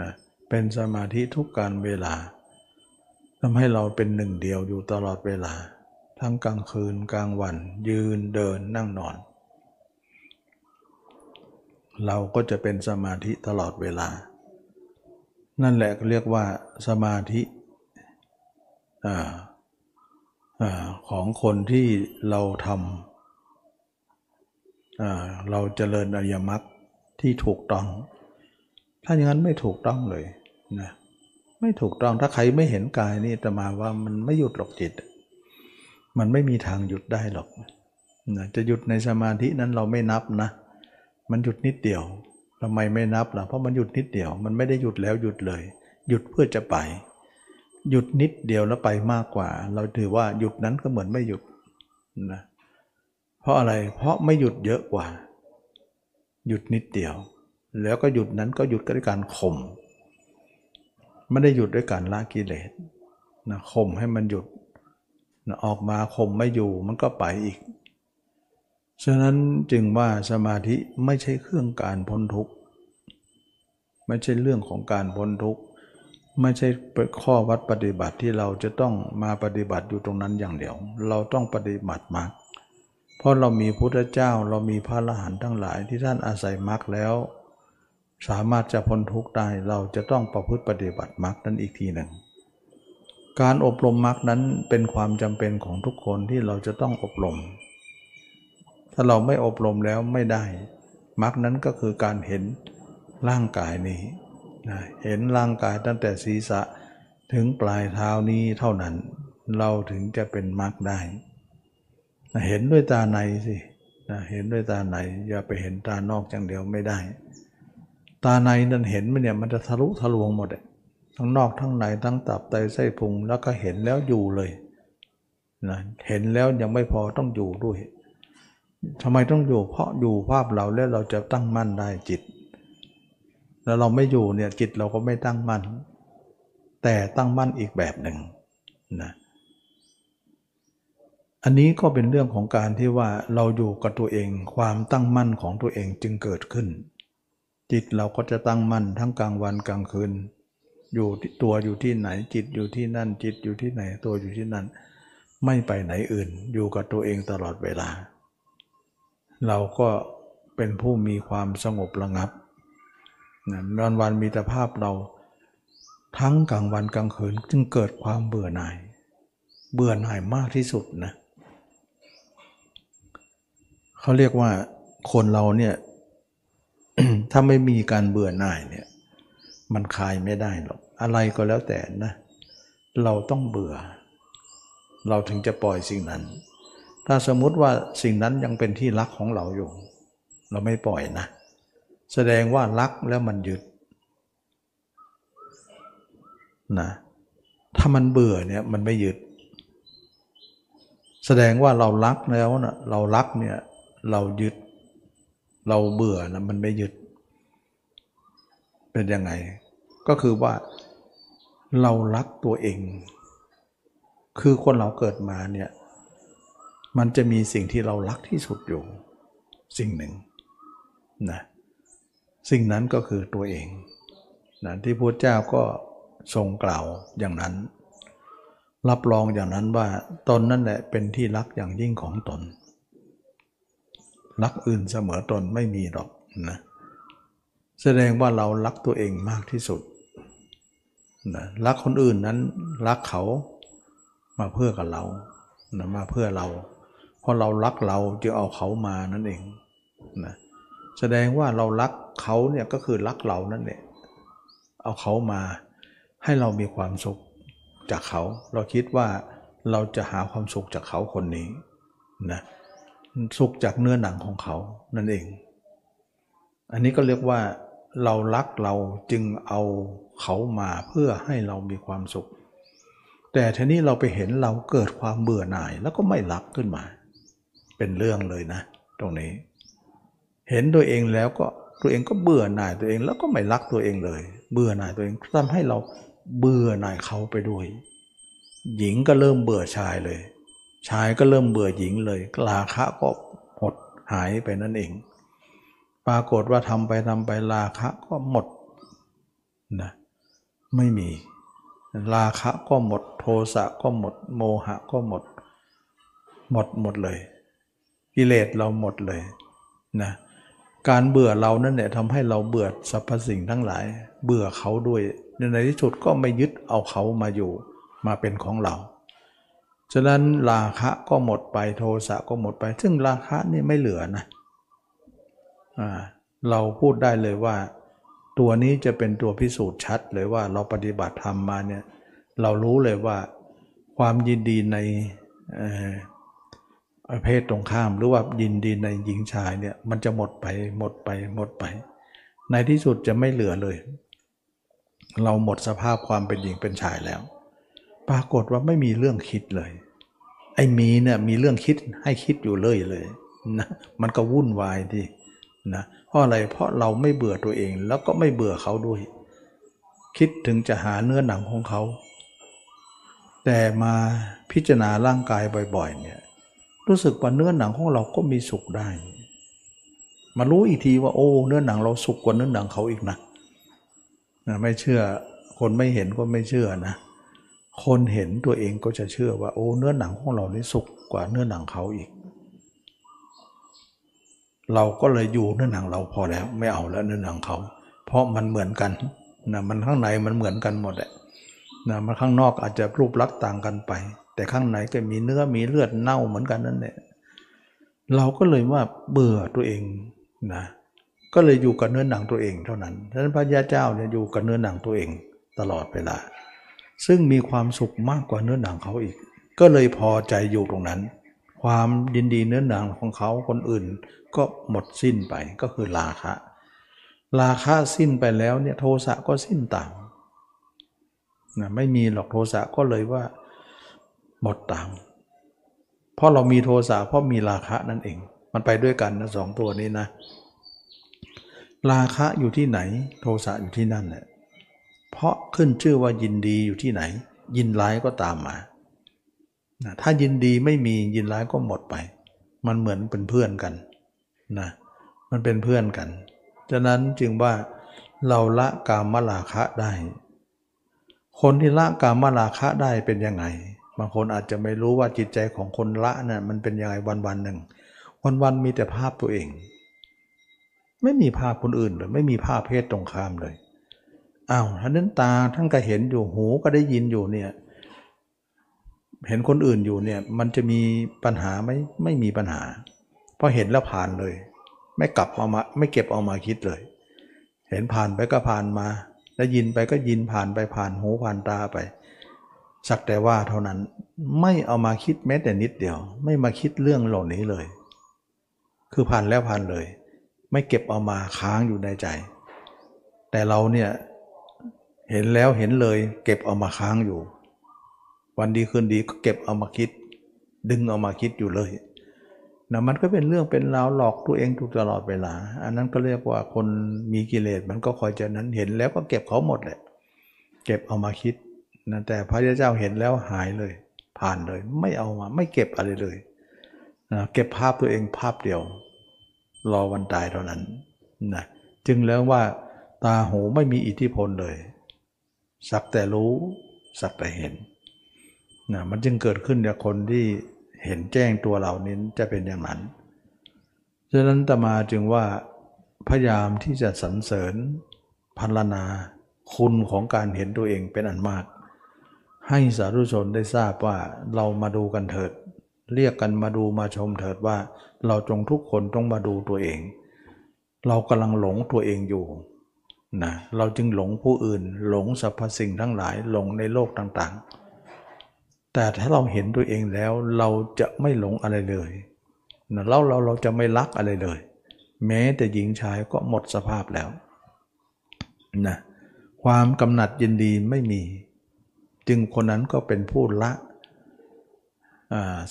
นะเป็นสมาธิทุกการเวลา ทำให้เราเป็นหนึ่งเดียวอยู่ตลอดเวลา ทั้งกลางคืนกลางวัน ยืนเดินนั่งนอน เราก็จะเป็นสมาธิตลอดเวลา นั่นแหละเรียกว่าสมาธิออของคนที่เราทำเราจเจริญอริยมรรคที่ถูกต้อง ถ้าอย่างนั้นไม่ถูกต้องเลยนะ ไม่ถูกต้องถ้าใครไม่เห็นกายนี่แต่มาว่ามันไม่หยุดหรอกจิต มันไม่มีทางหยุดได้หรอกนะจะหยุดในสมาธินั้นเราไม่นับนะ มันหยุดนิดเดียวทำไมไม่นับล่ะเพราะมันหยุดนิดเดียว มันไม่ได้หยุดแล้วหยุดเลย หยุดเพื่อจะไป หยุดนิดเดียวแล้วไปมากกว่า เราถือว่าหยุดนั้นก็เหมือนไม่หยุดนะเพราะอะไรเพราะไม่หยุดเยอะกว่า หยุดนิดเดียว แล้วก็หยุดนั้นก็หยุดด้วยการข่ม ไม่ได้หยุดด้วยการละกิเลสนะข่มให้มันหยุดนะออกมาข่มไม่อยู่มันก็ไปอีก ฉะนั้นจึงว่าสมาธิไม่ใช่เครื่องการพ้นทุกข์ไม่ใช่เรื่องของการพ้นทุกข์ไม่ใช่ข้อวัดปฏิบัติที่เราจะต้องมาปฏิบัติอยู่ตรงนั้นอย่างเดียว เราต้องปฏิบัติมรรคเพราะเรามีพุทธเจ้าเรามีพระอรหันต์ทั้งหลายที่ท่านอาศัยมรรคแล้ว สามารถจะพ้นทุกข์ได้เราจะต้องประพฤติปฏิบัติมรรคนั้นอีกทีหนึ่ง การอบรมมรรคนั้นเป็นความจำเป็นของทุกคนที่เราจะต้องอบรม ถ้าเราไม่อบรมแล้วไม่ได้มรรคนั้นก็คือการเห็นร่างกายนี้นะเห็นร่างกายตั้งแต่ศีรษะถึงปลายเท้านี้เท่านั้น เราถึงจะเป็นมรรคได้นะเห็นด้วยตาในสินะเห็นด้วยตาในอย่าไปเห็นตานอกอย่างเดียวไม่ได้ ตาในนั้นเห็นมันเนี่ยมันจะทะลุทะลวงหมดทั้งนอกทั้งในทั้งตับไตไส้พุงแล้วก็เห็นแล้วอยู่เลยนะเห็นแล้วยังไม่พอต้องอยู่ด้วยทำไมต้องอยู่เพราะอยู่ภาพเราแล้วเราจะตั้งมั่นได้จิต แล้วเราไม่อยู่เนี่ยจิตเราก็ไม่ตั้งมั่น แต่ตั้งมั่นอีกแบบหนึ่งนะอันนี้ก็เป็นเรื่องของการที่ว่าเราอยู่กับตัวเองความตั้งมั่นของตัวเองจึงเกิดขึ้น จิตเราก็จะตั้งมั่นทั้งกลางวันกลางคืน อยู่ตัวอยู่ที่ไหนจิตอยู่ที่นั่นจิตอยู่ที่ไหนตัวอยู่ที่นั่น ไม่ไปไหนอื่น อยู่กับตัวเองตลอดเวลา เราก็เป็นผู้มีความสงบระงับนะวันวันมีแต่ภาพเราทั้งกลางวันกลางคืนจึงเกิดความเบื่อหน่าย เบื่อหน่ายมากที่สุดนะเขาเรียกว่าคนเราเนี่ย ถ้าไม่มีการเบื่อหน่ายเนี่ย มันคลายไม่ได้หรอก อะไรก็แล้วแต่นะ เราต้องเบื่อ เราถึงจะปล่อยสิ่งนั้น ถ้าสมมุติว่าสิ่งนั้นยังเป็นที่รักของเราอยู่ เราไม่ปล่อยนะ แสดงว่ารักแล้วมันยึดนะถ้ามันเบื่อเนี่ยมันไม่ยึด แสดงว่าเรารักแล้วนะเรารักเนี่ยเรายึด เราเบื่อนะมันไม่ยึด เป็นยังไง ก็คือว่าเรารักตัวเอง คือคนเราเกิดมาเนี่ย มันจะมีสิ่งที่เรารักที่สุดอยู่ สิ่งหนึ่งนะสิ่งนั้นก็คือตัวเองนะที่พระเจ้าก็ทรงกล่าวอย่างนั้น รับรองอย่างนั้นว่าตนนั่นแหละเป็นที่รักอย่างยิ่งของตน รักอื่นเสมอตนไม่มีหรอกนะแสดงว่าเรารักตัวเองมากที่สุดนะรักคนอื่นนั้นรักเขามาเพื่อกับเรานะมาเพื่อเรา เพราะเรารักเราจึงเอาเขามานั่นเองนะแสดงว่าเรารักเขาเนี่ยก็คือรักเรานั่นแหละเอาเขามาให้เรามีความสุขจากเขา เราคิดว่าเราจะหาความสุขจากเขาคนนี้นะ สุขจากเนื้อหนังของเขานั่นเอง อันนี้ก็เรียกว่าเรารักเราจึงเอาเขามาเพื่อให้เรามีความสุข แต่ทีนี้เราไปเห็นเราเกิดความเบื่อหน่ายแล้วก็ไม่รักขึ้นมา เป็นเรื่องเลยนะ ตรงนี้ เห็นตัวเองแล้วก็ตัวเองก็เบื่อหน่ายตัวเองแล้วก็ไม่รักตัวเองเลย เบื่อหน่ายตัวเองทำให้เราเบื่อหน่ายเขาไปด้วย หญิงก็เริ่มเบื่อชายเลย ชายก็เริ่มเบื่อหญิงเลยราคะก็หดหายไปนั่นเอง ปรากฏว่าทำไปทำไปราคะก็หมดนะไม่มี ราคะก็หมด โทสะก็หมด โมหะก็หมด หมดหมดเลย กิเลสเราหมดเลยนะการเบื่อเรานั่นเนี่ยทำให้เราเบื่อสรรพสิ่งทั้งหลาย เบื่อเขาด้วยในที่สุดก็ไม่ยึดเอาเขามาอยู่มาเป็นของเรา ฉะนั้นราคะก็หมดไปโทสะก็หมดไป ซึ่งราคะนี่ไม่เหลือนะเราพูดได้เลยว่า ตัวนี้จะเป็นตัวพิสูจน์ชัดเลยว่าเราปฏิบัติธรรมมาเนี่ยเรารู้เลยว่าความยินดีในเพศตรงข้ามหรือว่ายินดีในหญิงชายเนี่ยมันจะหมดไปหมดไปหมดไป ในที่สุดจะไม่เหลือเลย เราหมดสภาพความเป็นหญิงเป็นชายแล้ว ปรากฏว่าไม่มีเรื่องคิดเลย ไอ้มีเนี่ยมีเรื่องคิดให้คิดอยู่เลยเลยนะมันก็วุ่นวายดีนะเพราะอะไรเพราะเราไม่เบื่อตัวเองแล้วก็ไม่เบื่อเขาด้วย คิดถึงจะหาเนื้อหนังของเขา แต่มาพิจารณาร่างกายบ่อย ๆ เนี่ยรู้สึกว่าเนื้อหนังของเราก็มีสุขได้ มารู้อีกทีว่าโอ้เนื้อหนังเราสุขกว่าเนื้อหนังเขาอีกนะนะไม่เชื่อคนไม่เห็นก็ไม่เชื่อนะ คนเห็นตัวเองก็จะเชื่อว่า โอ้เนื้อหนังของเรานี่สุกกว่าเนื้อหนังเขาอีก เราก็เลยอยู่เนื้อหนังเราพอแล้ว ไม่เอาแล้วเนื้อหนังเขา เพราะมันเหมือนกันนะมันข้างในมันเหมือนกันหมดแหละนะมันข้างนอกอาจจะรูปลักษณ์ต่างกันไป แต่ข้างในก็มีเนื้อมีเลือดเน่าเหมือนกันนั่นแหละเราก็เลยว่าเบื่อตัวเองนะก็เลยอยู่กับเนื้อหนังตัวเองเท่านั้นฉะนั้นพระยาเจ้าเนี่ยอยู่กับเนื้อหนังตัวเองตลอดเวลา ซึ่งมีความสุขมากกว่าเนื้อหนังเขาอีก ก็เลยพอใจอยู่ตรงนั้น ความยินดีเนื้อหนังของเขาคนอื่น ก็หมดสิ้นไปก็คือราคะ ราคะสิ้นไปแล้วเนี่ยโทสะก็สิ้นตามนะไม่มีหรอกโทสะก็เลยว่าหมดตาม เพราะเรามีโทสะเพราะมีราคะนั่นเอง มันไปด้วยกันนะสองตัวนี้นะ ราคะอยู่ที่ไหน โทสะอยู่ที่นั่นแหละ เพราะขึ้นชื่อว่ายินดีอยู่ที่ไหน ยินร้ายก็ตามมา ถ้ายินดีไม่มียินร้ายก็หมดไป มันเหมือนเป็นเพื่อนกันนะมันเป็นเพื่อนกันฉะนั้นจึงว่าเราละกามราคะได้ คนที่ละกามราคะได้เป็นยังไง บางคนอาจจะไม่รู้ว่าจิตใจของคนละนะ่ะมันเป็นยังไงวันวันหนึ่ง วันวันมีแต่ภาพตัวเอง ไม่มีภาพคนอื่นเลยไม่มีภาพเพศตรงข้ามเลย อ้าวท่านั้นตาท่านก็เห็นอยู่หูก็ได้ยินอยู่เนี่ย เห็นคนอื่นอยู่เนี่ย มันจะมีปัญหาไหมไม่มีปัญหา เพอเห็นแล้วผ่านเลย ไม่กลับเอามา ไม่เก็บเอามาคิดเลย เห็นผ่านไปก็ผ่านมา ได้ยินไปก็ยินผ่านไปผ่านหูผ่านตาไป สักแต่ว่าเท่านั้นไม่เอามาคิดแม้แต่นิดเดียว ไม่มาคิดเรื่องเหล่านี้เลย คือผ่านแล้วผ่านเลย ไม่เก็บเอามาค้างอยู่ในใจ แต่เราเนี่ย เห็นแล้วเห็นเลย เก็บเอามาค้างอยู่ วันดีคืนดีก็เก็บเอามาคิด ดึงเอามาคิดอยู่เลยนะมันก็เป็นเรื่องเป็นราวหลอกตัวเองทุกตลอดเวลา อันนั้นก็เรียกว่าคนมีกิเลสมันก็คอยจะนั้นเห็นแล้วก็เก็บเขาหมดแหละ เก็บเอามาคิดนะแต่พระเจ้าเห็นแล้วหายเลย ผ่านเลย ไม่เอามาไม่เก็บอะไรเลยนะเก็บภาพตัวเองภาพเดียว รอวันตายเท่านั้นนะจึงแล้วว่าตาหูไม่มีอิทธิพลเลย สักแต่รู้ สักแต่เห็นนะมันจึงเกิดขึ้นจากคนที่เห็นแจ้งตัวเหล่านี้จะเป็นอย่างนั้นฉะนั้นตมาจึงว่าพยายามที่จะสรรเสริญพัลนาคุณของการเห็นตัวเองเป็นอันมาก ให้สาธุชนได้ทราบว่าเรามาดูกันเถิด เรียกกันมาดูมาชมเถิดว่า เราจงทุกคนต้องมาดูตัวเอง เรากำลังหลงตัวเองอยู่ นะเราจึงหลงผู้อื่น หลงสรรพสิ่งทั้งหลายหลงในโลกต่างๆ แต่ถ้าเราเห็นตัวเองแล้วเราจะไม่หลงอะไรเลยนะเราเราเราจะไม่รักอะไรเลย แม้แต่หญิงชายก็หมดสภาพแล้วนะความกำหนัดยินดีไม่มี จึงคนนั้นก็เป็นผู้ละ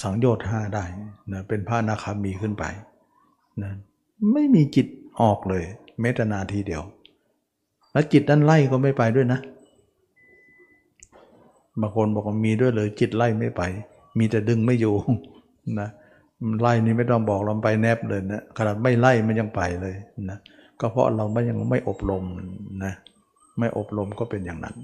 สังโยชน์ห้าได้นะเป็นพระนาคามีขึ้นไปนะไม่มีจิตออกเลย เมตนาทีเดียว แล้วจิตนั้นไล่ก็ไม่ไปด้วยนะบางคนบอกว่ามีด้วยเลยจิตไล่ไม่ไป มีแต่ดึงไม่อยู่นะไล่นี่ไม่ต้องบอกเราไปแนบเลยนะขนาดไม่ไล่มันยังไปเลยนะก็เพราะเราไม่ยังไม่อบรมนะไม่อบรมก็เป็นอย่างนั้น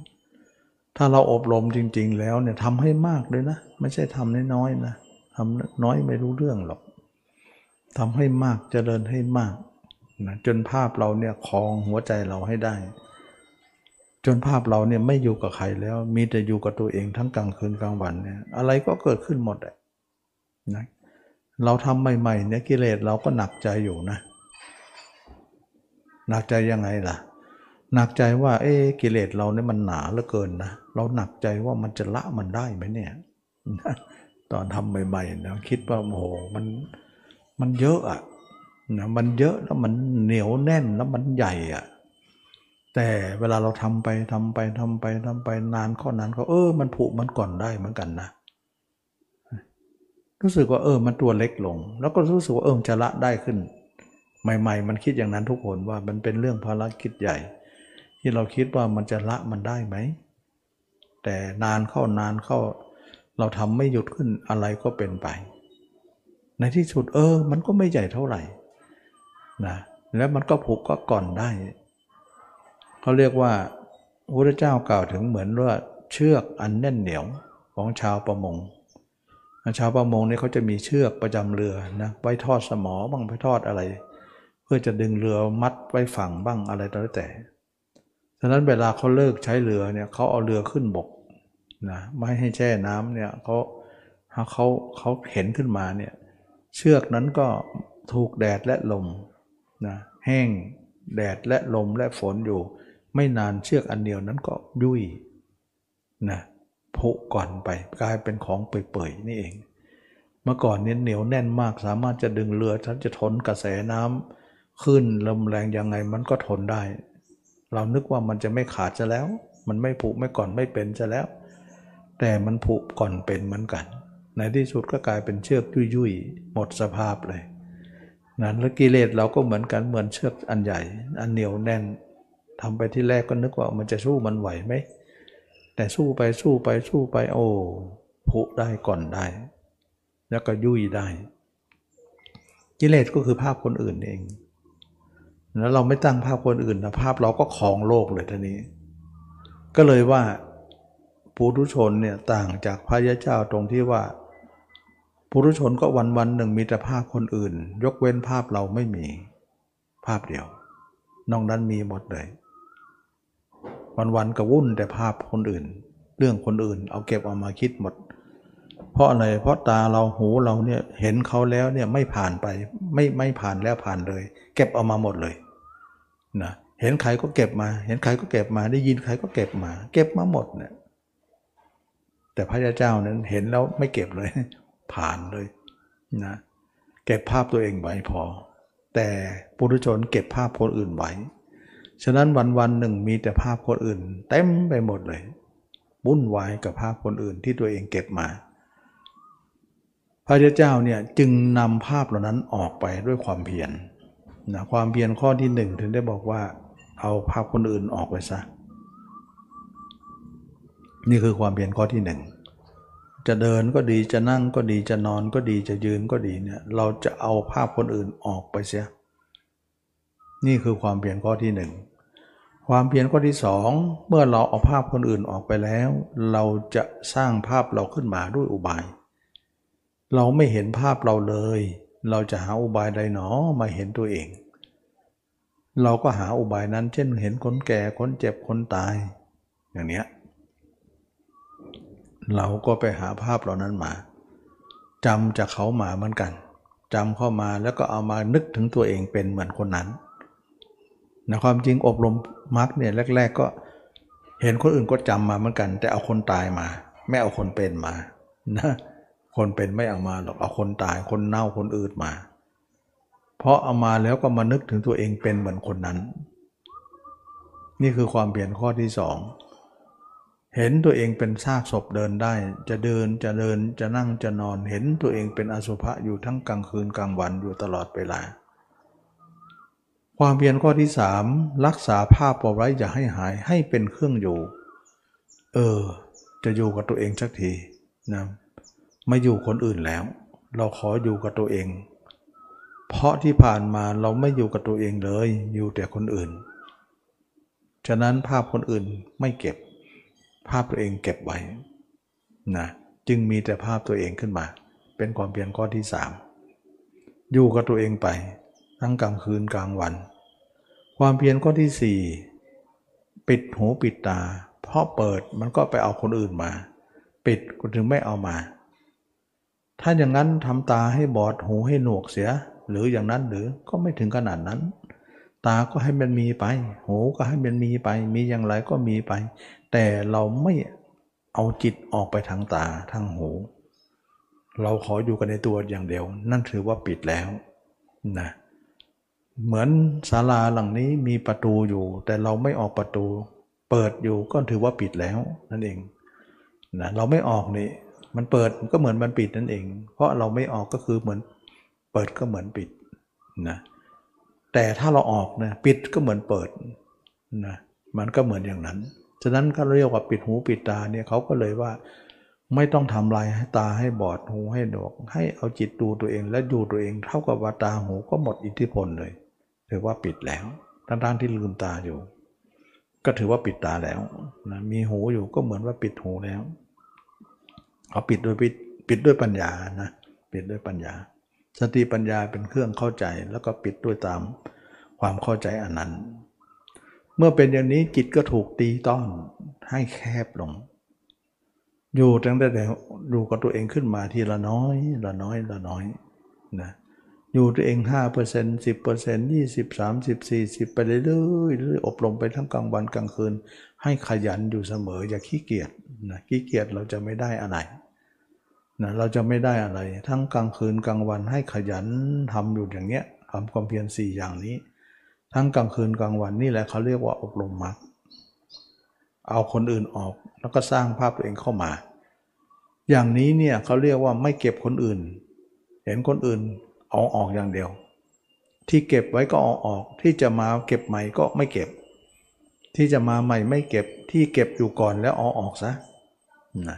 ถ้าเราอบรมจริง ๆ แล้วเนี่ยทำให้มากเลยนะ ไม่ใช่ทำน้อยๆนะทำน้อยไม่รู้เรื่องหรอกทำให้มากจเจริญให้มาก นะจนภาพเราเนี่ยคลองหัวใจเราให้ได้ จนภาพเราเนี่ยไม่อยู่กับใครแล้ว มีแต่อยู่กับตัวเองทั้งกลางคืนกลางวันเนี่ยอะไรก็เกิดขึ้นหมดเลยนะเราทำใหม่ๆเนี่ยกิเลสเราก็หนักใจอยู่นะ หนักใจยังไงล่ะ หนักใจว่า เอ๊กิเลสเราเนี่ยมันหนาเหลือเกินนะเราหนักใจว่ามันจะละมันได้ไหมเนี่ยตอนทำใหม่ๆนะคิดว่าโอ้โหมันมันเยอะอะ นะมันเยอะแล้วมันเหนียวแน่นแล้วมันใหญ่อะแต่เวลาเราทำไปทำไปทำไปทำไปนานข้อนานเขาเออ มันผุมันก่อนได้เหมือนกันนะรู้สึกว่าเออ มันตัวเล็กลง แล้วก็รู้สึกว่าเออจะละได้ขึ้น ใหม่ ๆ มันคิดอย่างนั้นทุกคนว่ามันเป็นเรื่องภารกิจใหญ่ ที่เราคิดว่ามันจะละมันได้ไหมแต่นานเข้านานเข้า เราทำไม่หยุดขึ้นอะไรก็เป็นไป ในที่สุดเออ มันก็ไม่ใหญ่เท่าไหร่ นะแล้วมันก็ผูกก็ก่อนได้เขาเรียกว่าพระเจ้ากล่าวถึงเหมือนว่าเชือกอันแน่นเหนียวของชาวประมงชาวประมงนี่เขาจะมีเชือกประจำเรือนะไว้ทอดสมอบ้างไว้ทอดอะไร เพื่อจะดึงเรือมัดไว้ฝั่งบ้างอะไรต่อแต่ฉะนั้นเวลาเขาเลิกใช้เรือเนี่ยเขาเอาเรือขึ้นบกนะไม่ให้แช่น้ำเนี่ยเขาเขาเขาเห็นขึ้นมาเนี่ยเชือกนั้นก็ถูกแดดและลม นะแห้งแดดและลมและฝนอยู่ ไม่นานเชือกอันเดียวนั้นก็ยุ่ยนะผุก่อนไปกลายเป็นของเปื่อยๆนี่เอง เมื่อก่อนเนี้เหนียวแน่นมากสามารถจะดึงเรือฉันจะทนกระแสน้ำขึ้นลมแรงยังไงมันก็ทนได้ เรานึกว่ามันจะไม่ขาดจะแล้ว มันไม่ผุไม่ก่อนไม่เป็นจะแล้ว แต่มันผุก่อนเป็นเหมือนกัน ในที่สุดก็กลายเป็นเชือกยุ่ยๆหมดสภาพเลย นั้นแล้วกิเลสเราก็เหมือนกันเหมือนเชือกอันใหญ่ อันเหนียวแน่นทำไปที่แรกก็นึกว่ามันจะสู้มันไหวไหมแต่สู้ไปสู้ไปสู้ไปโอ้ผุได้ก่อนได้ แล้วก็ยุ่ยได้ กิเลสก็คือภาพคนอื่นเองแล้วเราไม่ตั้งภาพคนอื่นนะภาพเราก็คลองโลกเลยทีนี้ ก็เลยว่าปุถุชนเนี่ยต่างจากพระยาเจ้าตรงที่ว่า ปุถุชนก็วันวันหนึ่งมีแต่ภาพคนอื่น ยกเว้นภาพเราไม่มีภาพเดียวนอกนั้นมีหมดเลย วันวันก็วุ่นแต่ภาพคนอื่น เรื่องคนอื่น เอาเก็บเอามาคิดหมด เพราะอะไรเพราะตาเราหูเราเนี่ยเห็นเขาแล้วเนี่ยไม่ผ่านไปไม่ไม่ผ่านแล้วผ่านเลย เก็บเอามาหมดเลยนะเห็นใครก็เก็บมา เห็นใครก็เก็บมา ได้ยินใครก็เก็บมา เก็บมาหมดเนี่ยแต่พระเจ้านั้นเห็นแล้วไม่เก็บเลย ผ่านเลยนะเก็บภาพตัวเองไว้พอ แต่ปุถุชนเก็บภาพคนอื่นไว้ ฉะนั้นวันวันหนึ่งมีแต่ภาพคนอื่น เต็มไปหมดเลยวุ่นวายกับภาพคนอื่นที่ตัวเองเก็บมา พระเจ้าเนี่ยจึงนำภาพเหล่านั้นออกไปด้วยความเพียรนะความเพียรข้อที่หนึ่งถึงได้บอกว่า เอาภาพคนอื่นออกไปซะนี่คือความเพียรข้อที่หนึ่ง จะเดินก็ดีจะนั่งก็ดีจะนอนก็ดีจะยืนก็ดีเนี่ยเราจะเอาภาพคนอื่นออกไปเสีย นี่คือความเพียรข้อที่หนึ่งความเพียรข้อที่สองเมื่อเราเอาภาพคนอื่นออกไปแล้ว เราจะสร้างภาพเราขึ้นมาด้วยอุบาย เราไม่เห็นภาพเราเลย เราจะหาอุบายใดหนอมาเห็นตัวเอง เราก็หาอุบายนั้น เช่นเห็นคนแก่คนเจ็บคนตาย อย่างเนี้ย เราก็ไปหาภาพเหล่านั้นมาจำจากเขามาเหมือนกันจำเข้ามาแล้วก็เอามานึกถึงตัวเองเป็นเหมือนคนนั้นนะความจริงอบรมมรรคเนี่ยแรก ๆ ก็เห็นคนอื่นก็จำมาเหมือนกัน แต่เอาคนตายมา ไม่เอาคนเป็นมานะคนเป็นไม่เอามาหรอกเอาคนตายคนเน่าคนอืดมา เพราะเอามาแล้วก็มานึกถึงตัวเองเป็นเหมือนคนนั้น นี่คือความเปลี่ยนข้อที่สอง เห็นตัวเองเป็นซากศพเดินได้ จะเดินจะเดินจะนั่งจะนอน เห็นตัวเองเป็นอสุภะอยู่ทั้งกลางคืนกลางวันอยู่ตลอดเวลา ความเพียรข้อที่สามรักษาภาพเอาไว้อย่าให้หายให้เป็นเครื่องอยู่ เออ จะอยู่กับตัวเองสักทีนะไม่อยู่คนอื่นแล้ว เราขออยู่กับตัวเอง เพราะที่ผ่านมาเราไม่อยู่กับตัวเองเลย อยู่แต่คนอื่น ฉะนั้นภาพคนอื่นไม่เก็บ ภาพตัวเองเก็บไว้นะจึงมีแต่ภาพตัวเองขึ้นมา เป็นความเพียรข้อที่สามอยู่กับตัวเองไป ทั้งกลางคืนกลางวัน ความเพียรข้อที่สี่ปิดหูปิดตา เพราะเปิดมันก็ไปเอาคนอื่นมา ปิดก็ถึงไม่เอามา ถ้าอย่างนั้นทำตาให้บอดหูให้หนวกเสีย หรืออย่างนั้นหรือก็ไม่ถึงขนาดนั้น ตาก็ให้มันมีไป หูก็ให้มันมีไป มีอย่างไรก็มีไป แต่เราไม่เอาจิตออกไปทางตาทางหู เราขออยู่กันในตัวอย่างเดียว นั่นถือว่าปิดแล้วนะเหมือนศาลาหลังนี้มีประตูอยู่ แต่เราไม่ออกประตู เปิดอยู่ก็ถือว่าปิดแล้วนั่นเองนะเราไม่ออกนี่มันเปิดก็เหมือนมันปิดนั่นเอง เพราะเราไม่ออกก็คือเหมือน เปิดก็เหมือนปิดนะแต่ถ้าเราออกนะปิดก็เหมือนเปิดนะมันก็เหมือนอย่างนั้น ฉะนั้นเขาเรียกว่าปิดหูปิดตาเนี่ยเขาก็เลยว่าไม่ต้องทำลายให้ตาให้บอดหูให้ดอกให้เอาจิตดูตัวเองและดูตัวเอง เท่ากับว่าตาหูก็หมดอิทธิพลเลยถือว่าปิดแล้วทั้งๆที่ลืมตาอยู่ ก็ถือว่าปิดตาแล้วนะมีหูอยู่ก็เหมือนว่าปิดหูแล้วเอาปิดโดยปิดปิดด้วยปัญญานะปิดด้วยปัญญา สติปัญญาเป็นเครื่องเข้าใจ แล้วก็ปิดด้วยตามความเข้าใจอันนั้น เมื่อเป็นอย่างนี้จิตก็ถูกตีต้อนให้แคบลง อยู่ตั้งแต่ดูกับตัวเองขึ้นมาทีละน้อยละน้อยละน้อยนะอยู่ตัวเอง 5% 10% 20 30 40 ไปเรื่อยๆอบรมไปทั้งกลางวันกลางคืน ให้ขยันอยู่เสมออย่าขี้เกียจนะขี้เกียจเราจะไม่ได้อะไรนะเราจะไม่ได้อะไร ทั้งกลางคืนกลางวันให้ขยันทำอยู่อย่างเงี้ยทำความเพียรสี่อย่างนี้ ทั้งกลางคืนกลางวันนี่แหละเขาเรียกว่าอบรมมรรคเอาคนอื่นออกแล้วก็สร้างภาพตัวเองเข้ามา อย่างนี้เนี่ยเขาเรียกว่าไม่เก็บคนอื่น เห็นคนอื่นเอาออกอย่างเดียว ที่เก็บไว้ก็เอาออกที่จะมาเก็บใหม่ก็ไม่เก็บ ที่จะมาใหม่ไม่เก็บที่เก็บอยู่ก่อนแล้วเอาออกซะนะ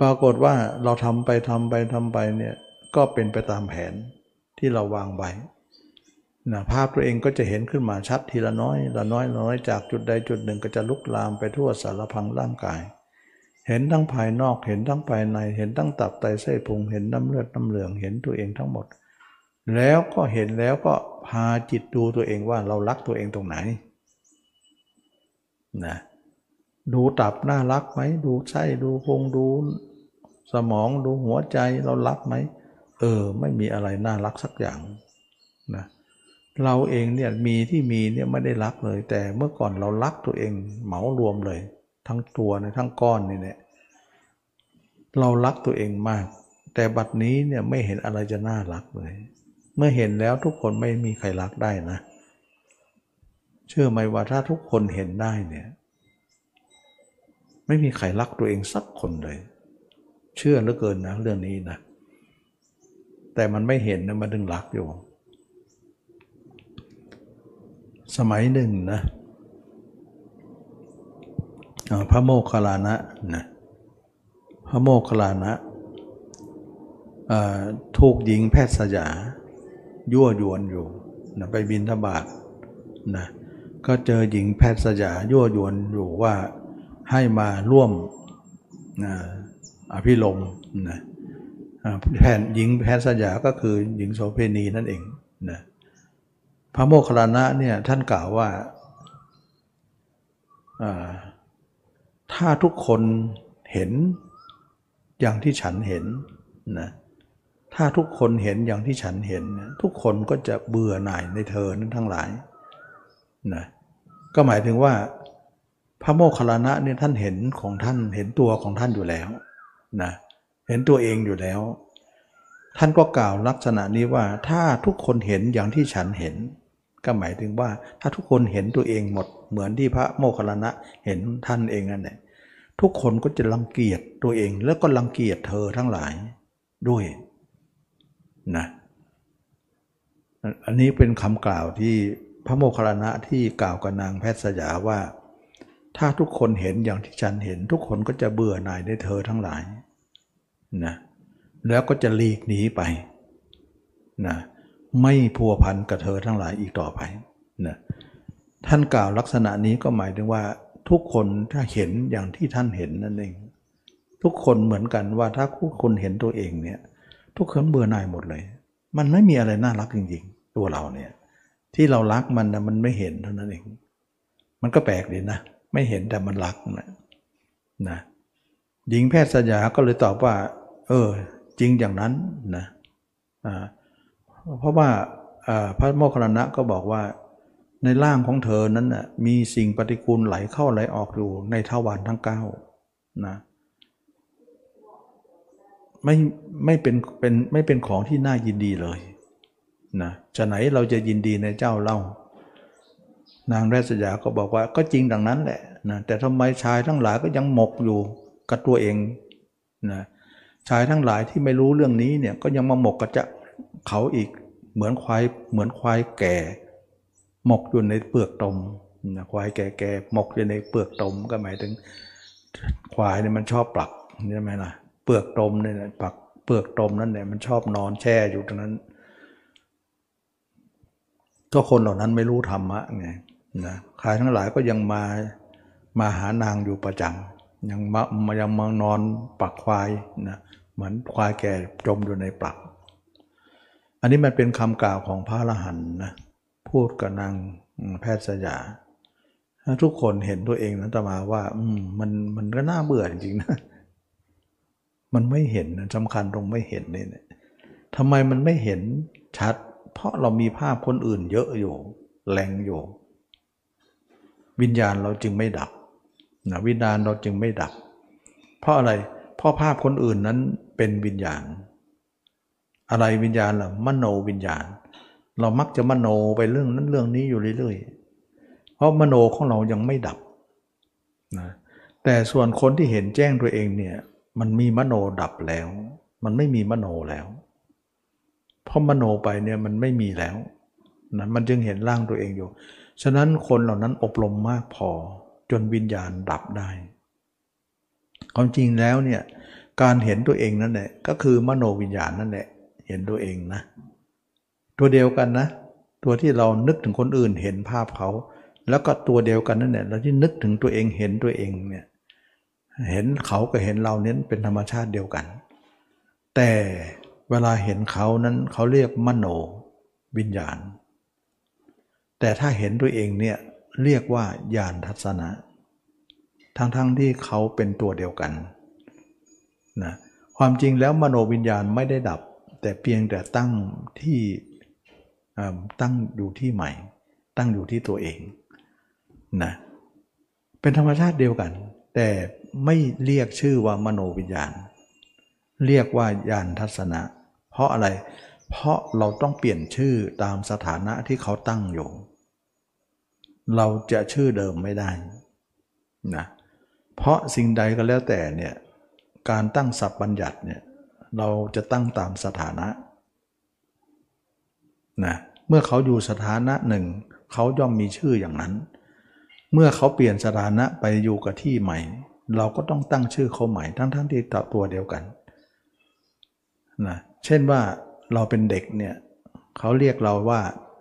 ปรากฏว่าเราทำไปทำไปทำไปเนี่ยก็เป็นไปตามแผนที่เราวางไว้ นะภาพตัวเองก็จะเห็นขึ้นมาชัดทีละน้อยละน้อยละน้อยจากจุดใดจุดหนึ่งก็จะลุกลามไปทั่วสารพังร่างกาย เห็นทั้งภายนอกเห็นทั้งภายใน เห็นทั้งตับไตไส้พุงเห็นน้ำเลือดน้ำเหลืองเห็นตัวเองทั้งหมด แล้วก็เห็นแล้วก็พาจิตดูตัวเองว่าเรารักตัวเองตรงไหนนะดูตับน่ารักไหมดูไส้ดูพุงดูสมองดูหัวใจเรารักไหมเออ ไม่มีอะไรน่ารักสักอย่างนะเเราเองเนี่ยมีที่มีเนี่ยไม่ได้รักเลย แต่เมื่อก่อนเรารักตัวเองเหมารวมเลย ทั้งตัวในทั้งก้อนนี่เนี่ยเรารักตัวเองมาก แต่บัดนี้เนี่ยไม่เห็นอะไรจะน่ารักเลย เมื่อเห็นแล้วทุกคนไม่มีใครรักได้นะ เชื่อไหมว่าถ้าทุกคนเห็นได้เนี่ย ไม่มีใครรักตัวเองสักคนเลย เชื่อเหลือเกินนะเรื่องนี้นะแต่มันไม่เห็นนะมันดึงรักอยู่ สมัยหนึ่งนะพระโมคคัลลานะนะพระโมคคัลลานะถูกหญิงแพทย์สยา ยั่วยวนอยู่นะไปบินทบาทนะก็เจอหญิงแพทย์สยายั่วยวนอยู่ว่าให้มาร่วมนะอภิลมนะแผ่นหญิงแพทย์สยาก็คือหญิงโสเพณีนั่นเองนะ พระโมคคัลลานะเนี่ยท่านกล่าวว่าถ้าทุกคนเห็นอย่างที่ฉันเห็นนะถ้าทุกคนเห็นอย่างที่ฉันเห็น ทุกคนก็จะเบื่อหน่ายในเธอนั้นทั้งหลายนะก็หมายถึงว่าพระโมคคัลลานะเนี่ยท่านเห็นของท่านเห็นตัวของท่านอยู่แล้วนะเห็นตัวเองอยู่แล้ว ท่านก็กล่าวลักษณะนี้ว่าถ้าทุกคนเห็นอย่างที่ฉันเห็น ก็หมายถึงว่าถ้าทุกคนเห็นตัวเองหมด เหมือนที่พระโมคคัลลานะเห็นท่านเองนั่นแหละทุกคนก็จะรังเกียจตัวเองแล้วก็รังเกียจเธอทั้งหลายด้วยนะอันนี้เป็นคำกล่าวที่พระโมคคัลลานะที่กล่าวกับนางแพทย์สยาว่า ถ้าทุกคนเห็นอย่างที่ฉันเห็น ทุกคนก็จะเบื่อหน่ายในเธอทั้งหลายนะแล้วก็จะหลีกหนีไปนะ ไม่พัวพันกับเธอทั้งหลายอีกต่อไปนะท่านกล่าวลักษณะนี้ก็หมายถึงว่าทุกคนถ้าเห็นอย่างที่ท่านเห็นนั่นเอง ทุกคนเหมือนกันว่าถ้าทุกคนเห็นตัวเองเนี่ย ทุกคนเบื่อหน่ายหมดเลย มันไม่มีอะไรน่ารักจริงๆ ตัวเราเนี่ย ที่เรารักมันนะมันไม่เห็นเท่านั้นเอง มันก็แปลกดีนะ ไม่เห็นแต่มันรักนะนะหญิงแพทย์สยาก็เลยตอบว่า เออ จริงอย่างนั้นนะอ่า เพราะว่าพระโมคคัลลานะก็บอกว่าในร่างของเธอนั้นน่ะมีสิ่งปฏิกูลไหลเข้าไหลออกอยู่ในทวารทั้งเก้านะไม่ไม่เป็นเป็นไม่เป็นของที่น่ายินดีเลยนะจะไหนเราจะยินดีในเจ้าเล่า นางแรศยาก็บอกว่าก็จริงดังนั้นแหละนะแต่ทำไมชายทั้งหลายก็ยังหมกอยู่กับตัวเองนะชายทั้งหลายที่ไม่รู้เรื่องนี้เนี่ยก็ยังมาหมกกับจะ เขาอีกเหมือนควายเหมือนควายแก่ หมกอยู่ในเปลือกตมนะควายแก่ๆหมกอยู่ในเปลือกตมก็หมายถึง ควายเนี่ยมันชอบปลักใช่ไหมล่ะเปลือกตมเนี่ยปลักเปลือกตมนั่นเนี่ยมันชอบนอนแช่อยู่ตรงนั้น ก็คนเหล่านั้นไม่รู้ธรรมะไงนะใครทั้งหลายก็ยังมามาหานางอยู่ประจำยังมายังมานอนปักควายนะเหมือนควายแก่จมอยู่ในปลัก อันนี้มันเป็นคำกล่าวของพระอรหันต์นะพูดกับนางแพทย์สยาถ้าทุกคนเห็นตัวเองนะตมาว่า อืมมันมันก็น่าเบื่อจริงๆนะมันไม่เห็นสำคัญตรงไม่เห็นนี่เนี่ยทำไมมันไม่เห็นชัด เพราะเรามีภาพคนอื่นเยอะอยู่ แรงอยู่ วิญญาณเราจึงไม่ดับนะวิญญาณเราจึงไม่ดับ เพราะอะไร เพราะภาพคนอื่นนั้นเป็นวิญญาณ อะไรวิญญาณล่ะมโนวิญญาณ เรามักจะมโนไปเรื่องนั้นเรื่องนี้อยู่เรื่อยๆ เพราะมโนของเรายังไม่ดับนะแต่ส่วนคนที่เห็นแจ้งตัวเองเนี่ยมันมีมโนดับแล้ว มันไม่มีมโนแล้ว เพราะมโนไปเนี่ยมันไม่มีแล้วนะมันจึงเห็นร่างตัวเองอยู่ ฉะนั้นคนเหล่านั้นอบรมมากพอจนวิญญาณดับได้ ความจริงแล้วเนี่ยการเห็นตัวเองนั่นแหละก็คือมโนวิญญาณนั่นแหละ เห็นตัวเองนะ ตัวเดียวกันนะ ตัวที่เรานึกถึงคนอื่นเห็นภาพเขา แล้วก็ตัวเดียวกันนั่นแหละเราที่นึกถึงตัวเองเห็นตัวเองเนี่ยเห็นเขากับเห็นเราเน้นเป็นธรรมชาติเดียวกัน แต่เวลาเห็นเขานั้นเขาเรียกมโนวิญญาณ แต่ถ้าเห็นตัวเองเนี่ยเรียกว่าญาณทัศนะ ทั้งๆทที่เขาเป็นตัวเดียวกันนะความจริงแล้วมโนวิญญาณไม่ได้ดับ แต่เพียงแต่ตั้งที่ตั้งอยู่ที่ใหม่ ตั้งอยู่ที่ตัวเองนะเป็นธรรมชาติเดียวกัน แต่ไม่เรียกชื่อว่ามโนวิญญาณ เรียกว่าญาณทัศนะ เพราะอะไร เพราะเราต้องเปลี่ยนชื่อตามสถานะที่เขาตั้งอยู่ เราจะชื่อเดิมไม่ได้นะเพราะสิ่งใดก็แล้วแต่เนี่ยการตั้งศัพท์บัญญัติเนี่ย เราจะตั้งตามสถานะนะเมื่อเขาอยู่สถานะหนึ่ง เขาย่อมมีชื่ออย่างนั้น เมื่อเขาเปลี่ยนสถานะไปอยู่กับที่ใหม่ เราก็ต้องตั้งชื่อเขาใหม่ทั้งๆทที่ตัวเดียวกันนะเช่นว่าเราเป็นเด็กเนี่ยเขาเรียกเราว่า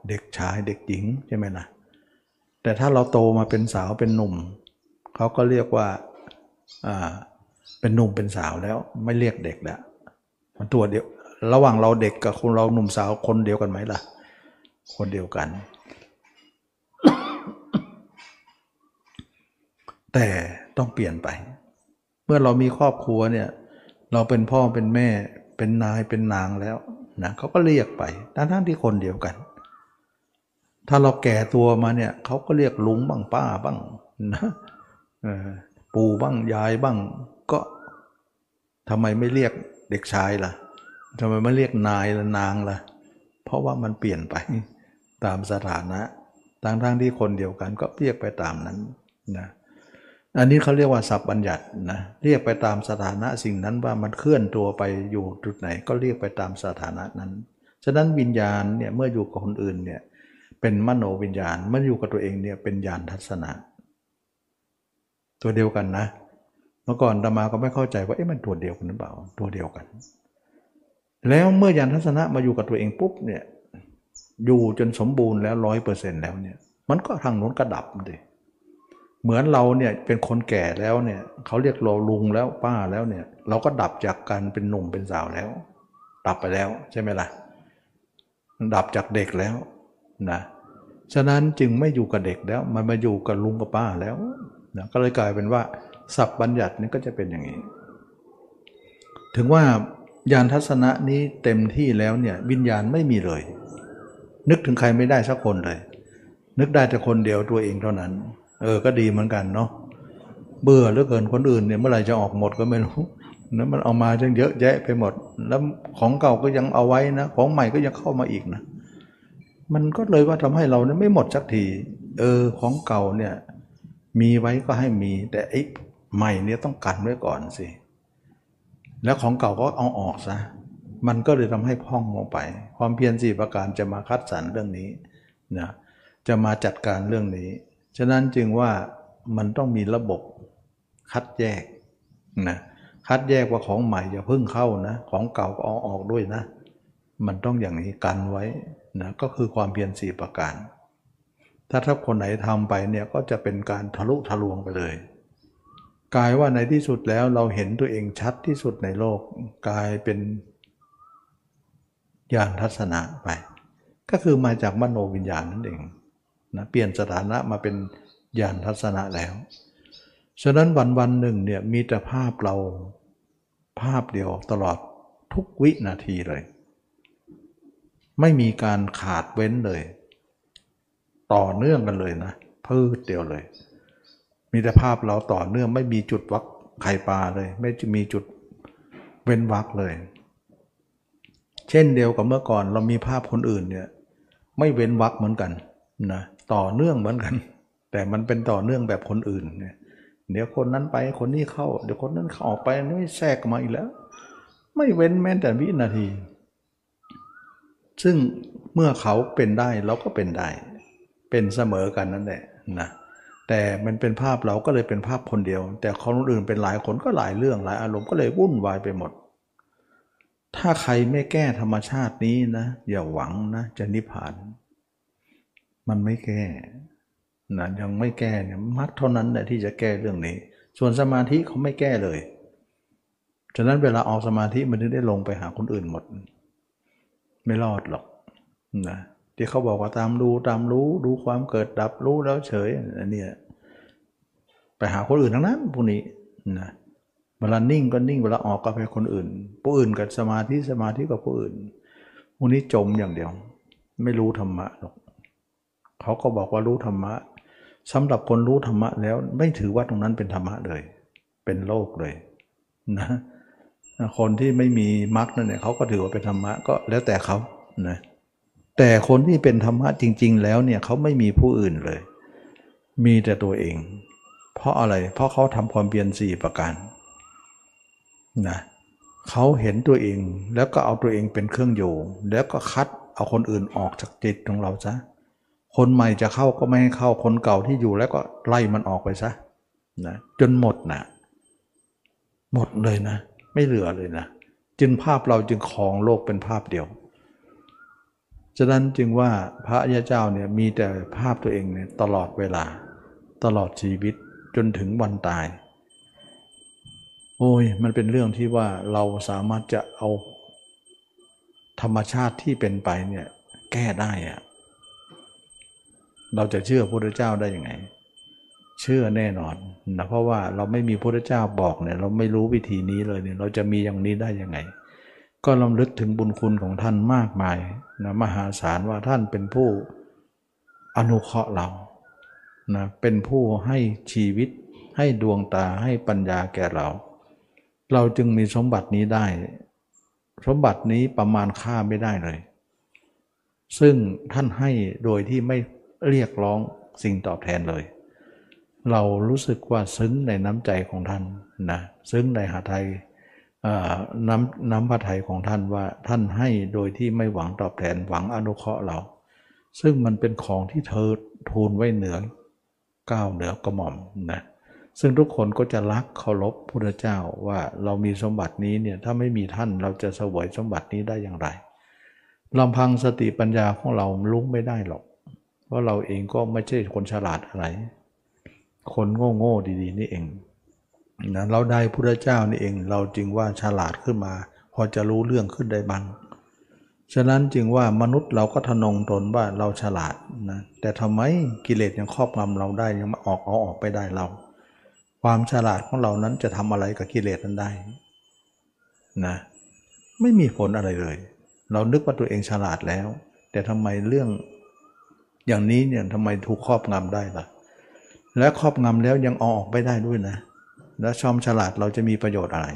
เด็กชายเด็กหญิงใช่ไหมนะแต่ถ้าเราโตมาเป็นสาวเป็นหนุ่ม เขาก็เรียกว่าอ่าเป็นหนุ่มเป็นสาวแล้วไม่เรียกเด็กแล้ว มันตัวเดียว ระหว่างเราเด็กกับคนเราหนุ่มสาวคนเดียวกันไหมล่ะ คนเดียวกัน แต่ต้องเปลี่ยนไป เมื่อเรามีครอบครัวเนี่ย เราเป็นพ่อเป็นแม่ เป็นนายเป็นนางแล้วนะเขาก็เรียกไปทั้งทั้งที่คนเดียวกัน ถ้าเราแก่ตัวมาเนี่ยเขาก็เรียกลุงบ้างป้าบ้างนะปู่บ้างยายบ้างก็ทำไมไม่เรียก เด็กชายล่ะทำไมไม่เรียกนายละนางล่ะ เพราะว่ามันเปลี่ยนไปตามสถานะทั้งทั้งที่คนเดียวกันก็เรียกไปตามนั้นนะอันนี้เขาเรียกว่าสับบัญญัตินะเรียกไปตามสถานะสิ่งนั้นว่ามันเคลื่อนตัวไปอยู่จุดไหน ก็เรียกไปตามสถานะนั้น ฉะนั้นวิญญาณเนี่ยเมื่ออยู่กับคนอื่นเนี่ยเป็นมโนวิญญาณเมื่ออยู่กับตัวเองเนี่ยเป็นญาณทัศนะ ตัวเดียวกันนะเเมื่อก่อนตมาก็ไม่เข้าใจว่าเอ๊ะมันตัวเดียวกันหรือเปล่า ตัวเดียวกัน แล้วเมื่อยานทัศนะมาอยู่กับตัวเองปุ๊บเนี่ยอยู่จนสมบูรณ์แล้วร้อยเปอร์เซ็นต์แล้วเนี่ย มันก็ทางโน้นก็ดับเลยเหมือนเราเนี่ยเป็นคนแก่แล้วเนี่ยเขาเรียกเราลุงแล้วป้าแล้วเนี่ย เราก็ดับจากการเป็นหนุ่มเป็นสาวแล้ว ดับไปแล้วใช่ไหมล่ะ ดับจากเด็กแล้วนะฉะนั้นจึงไม่อยู่กับเด็กแล้ว มันมาอยู่กับลุงกับป้าแล้วนะก็เลยกลายเป็นว่า สับบัญญัตินี่ก็จะเป็นอย่างนี้ ถึงว่ายานทัศนะนี้เต็มที่แล้วเนี่ยวิญญาณไม่มีเลย นึกถึงใครไม่ได้สักคนเลย นึกได้แต่คนเดียวตัวเองเท่านั้น เออก็ดีเหมือนกันเนาะเบื่อเหลือเกินคนอื่นเนี่ยเมื่อไหร่จะออกหมดก็ไม่รู้นะมันเอามาจังเยอะแยะไปหมด แล้วของเก่าก็ยังเอาไว้นะ ของใหม่ก็ยังเข้ามาอีกนะ มันก็เลยว่าทำให้เราเนี่ยไม่หมดสักที เออของเก่าเนี่ยมีไว้ก็ให้มี แต่ไอ้ ใหม่เนี่ยต้องกันไว้ก่อนสิแล้วของเก่าก็เอาออกซะมันก็เลยทำให้พ่องลงไป ความเพียรสี่ประการจะมาคัดสรรเรื่องนี้นะจะมาจัดการเรื่องนี้ ฉะนั้นจึงว่ามันต้องมีระบบคัดแยกนะคัดแยกว่าของใหม่อย่าเพิ่งเข้านะ ของเก่าก็เอาออกด้วยนะ มันต้องอย่างนี้กันไว้นะก็คือความเพียรสี่ประการ ถ้าถ้าคนไหนทำไปเนี่ยก็จะเป็นการทะลุทะลวงไปเลย กลายว่าในที่สุดแล้วเราเห็นตัวเองชัดที่สุดในโลกกลายเป็นญาณทัศนะไป ก็คือมาจากมโนวิญญาณนั่นเองนะเปลี่ยนสถานะมาเป็นญาณทัศนะแล้วฉะนั้นวันวันหนึ่งเนี่ยมีแต่ภาพเราภาพเดียวตลอดทุกวินาทีเลย ไม่มีการขาดเว้นเลย ต่อเนื่องกันเลยนะ พืชเดียวเลย มีแต่ภาพเราต่อเนื่องไม่มีจุดวักไข่ปลาเลย ไม่จะมีจุดเว้นวักเลย เช่นเดียวกับเมื่อก่อนเรามีภาพคนอื่นเนี่ยไม่เว้นวักเหมือนกันนะต่อเนื่องเหมือนกัน แต่มันเป็นต่อเนื่องแบบคนอื่นเนี่ยเดี๋ยวคนนั้นไปคนนี้เข้า เดี๋ยวคนนั้นเข้าออกไปนี่แทรกมาอีกแล้ว ไม่เว้นแม้แต่วินาที ซึ่งเมื่อเขาเป็นได้เราก็เป็นได้ เป็นเสมอกันนั่นแหละนะ แต่มันเป็นภาพเราก็เลยเป็นภาพคนเดียว แต่คนอื่นเป็นหลายคนก็หลายเรื่องหลายอารมณ์ก็เลยวุ่นวายไปหมด ถ้าใครไม่แก้ธรรมชาตินี้นะอย่าหวังนะจะนิพพาน มันไม่แก้นะยังไม่แก้เนี่ยมัดเท่านั้นแหละที่จะแก้เรื่องนี้ ส่วนสมาธิเขาไม่แก้เลยฉะนั้นเวลาออกสมาธิมันถึงได้ลงไปหาคนอื่นหมด ไม่รอดหรอกนะ ที่เขาบอกว่าตามดูตามรู้ดูความเกิดดับรู้แล้วเฉยอันนี้ไปหาคนอื่นทั้งนั้นพวกนี้นะเวลานิ่งก็นิ่งเวลาออกก็ไปคนอื่น ผู้อื่นกับสมาธิสมาธิกับผู้อื่นพวกนี้จมอย่างเดียว ไม่รู้ธรรมะหรอกเขาก็บอกว่ารู้ธรรมะสำหรับคนรู้ธรรมะแล้วไม่ถือว่าตรงนั้นเป็นธรรมะเลย เป็นโลกเลยนะคนที่ไม่มีมรรคนั่นเนี่ยเขาก็ถือว่าเป็นธรรมะก็แล้วแต่เขานะ แต่คนที่เป็นธรรมะจริง ๆ แล้วเนี่ยเขาไม่มีผู้อื่นเลย มีแต่ตัวเอง เพราะอะไรเพราะเขาทำความเพียรสี่ประการนะเขาเห็นตัวเองแล้วก็เอาตัวเองเป็นเครื่องอยู่ แล้วก็คัดเอาคนอื่นออกจากจิตของเราซะคนใหม่จะเข้าก็ไม่ให้เข้าคนเก่าที่อยู่แล้วก็ไล่มันออกไปซะนะจนหมดนะหมดเลยนะ ไม่เหลือเลยนะ จึงภาพเราจึงครองโลกเป็นภาพเดียว ฉะนั้นจึงว่าพระยาเจ้าเนี่ยมีแต่ภาพตัวเองเนี่ยตลอดเวลา ตลอดชีวิตจนถึงวันตาย โอ้ยมันเป็นเรื่องที่ว่าเราสามารถจะเอาธรรมชาติที่เป็นไปเนี่ยแก้ได้อะเราจะเชื่อพระพุทธเจ้าได้ยังไง เชื่อแน่นอนนะเพราะว่าเราไม่มีพระเจ้าบอกเนี่ยเราไม่รู้วิธีนี้เลยเนี่ยเราจะมีอย่างนี้ได้ยังไง ก็ลำลึกถึงบุญคุณของท่านมากมาย นะมหาศาลว่าท่านเป็นผู้อนุเคราะห์เรานะเป็นผู้ให้ชีวิตให้ดวงตาให้ปัญญาแก่เรา เราจึงมีสมบัตินี้ได้ สมบัตินี้ประมาณค่าไม่ได้เลย ซึ่งท่านให้โดยที่ไม่เรียกร้องสิ่งตอบแทนเลย เรารู้สึกว่าซึ้งในน้ำใจของท่านนะซึ้งในหาไทย น้ำน้ำพระทัยของท่านว่าท่านให้โดยที่ไม่หวังตอบแทนหวังอนุเคราะห์เรา ซึ่งมันเป็นของที่เธอทูลไว้เหนือก้าวเหนือกระหม่อมนะซึ่งทุกคนก็จะรักเคารพพระเจ้าว่าเรามีสมบัตินี้เนี่ยถ้าไม่มีท่านเราจะสวยสมบัตินี้ได้อย่างไรลำพังสติปัญญาของเราลุ้งไม่ได้หรอกพราะเราเองก็ไม่ใช่คนฉลาดอะไร คนโง่โง่ดีๆ นี่เอง นะเราได้พระเจ้านี่เอง เราจึงว่าฉลาดขึ้นมา พอจะรู้เรื่องขึ้นได้บ้างฉะนั้นจึงว่ามนุษย์เราก็ทนงตนว่าเราฉลาดนะแต่ทำไมกิเลสยังครอบงำเราได้ยังมาออกเอาออกไปได้เรา ความฉลาดของเรานั้นจะทำอะไรกับกิเลสนั้นได้นะไม่มีผลอะไรเลย เรานึกว่าตัวเองฉลาดแล้ว แต่ทำไมเรื่องอย่างนี้เนี่ยทำไมถูกครอบงำได้ล่ะ และครอบงำแล้วยังออกไปได้ด้วยนะ แล้วชอมฉลาดเราจะมีประโยชน์อะไร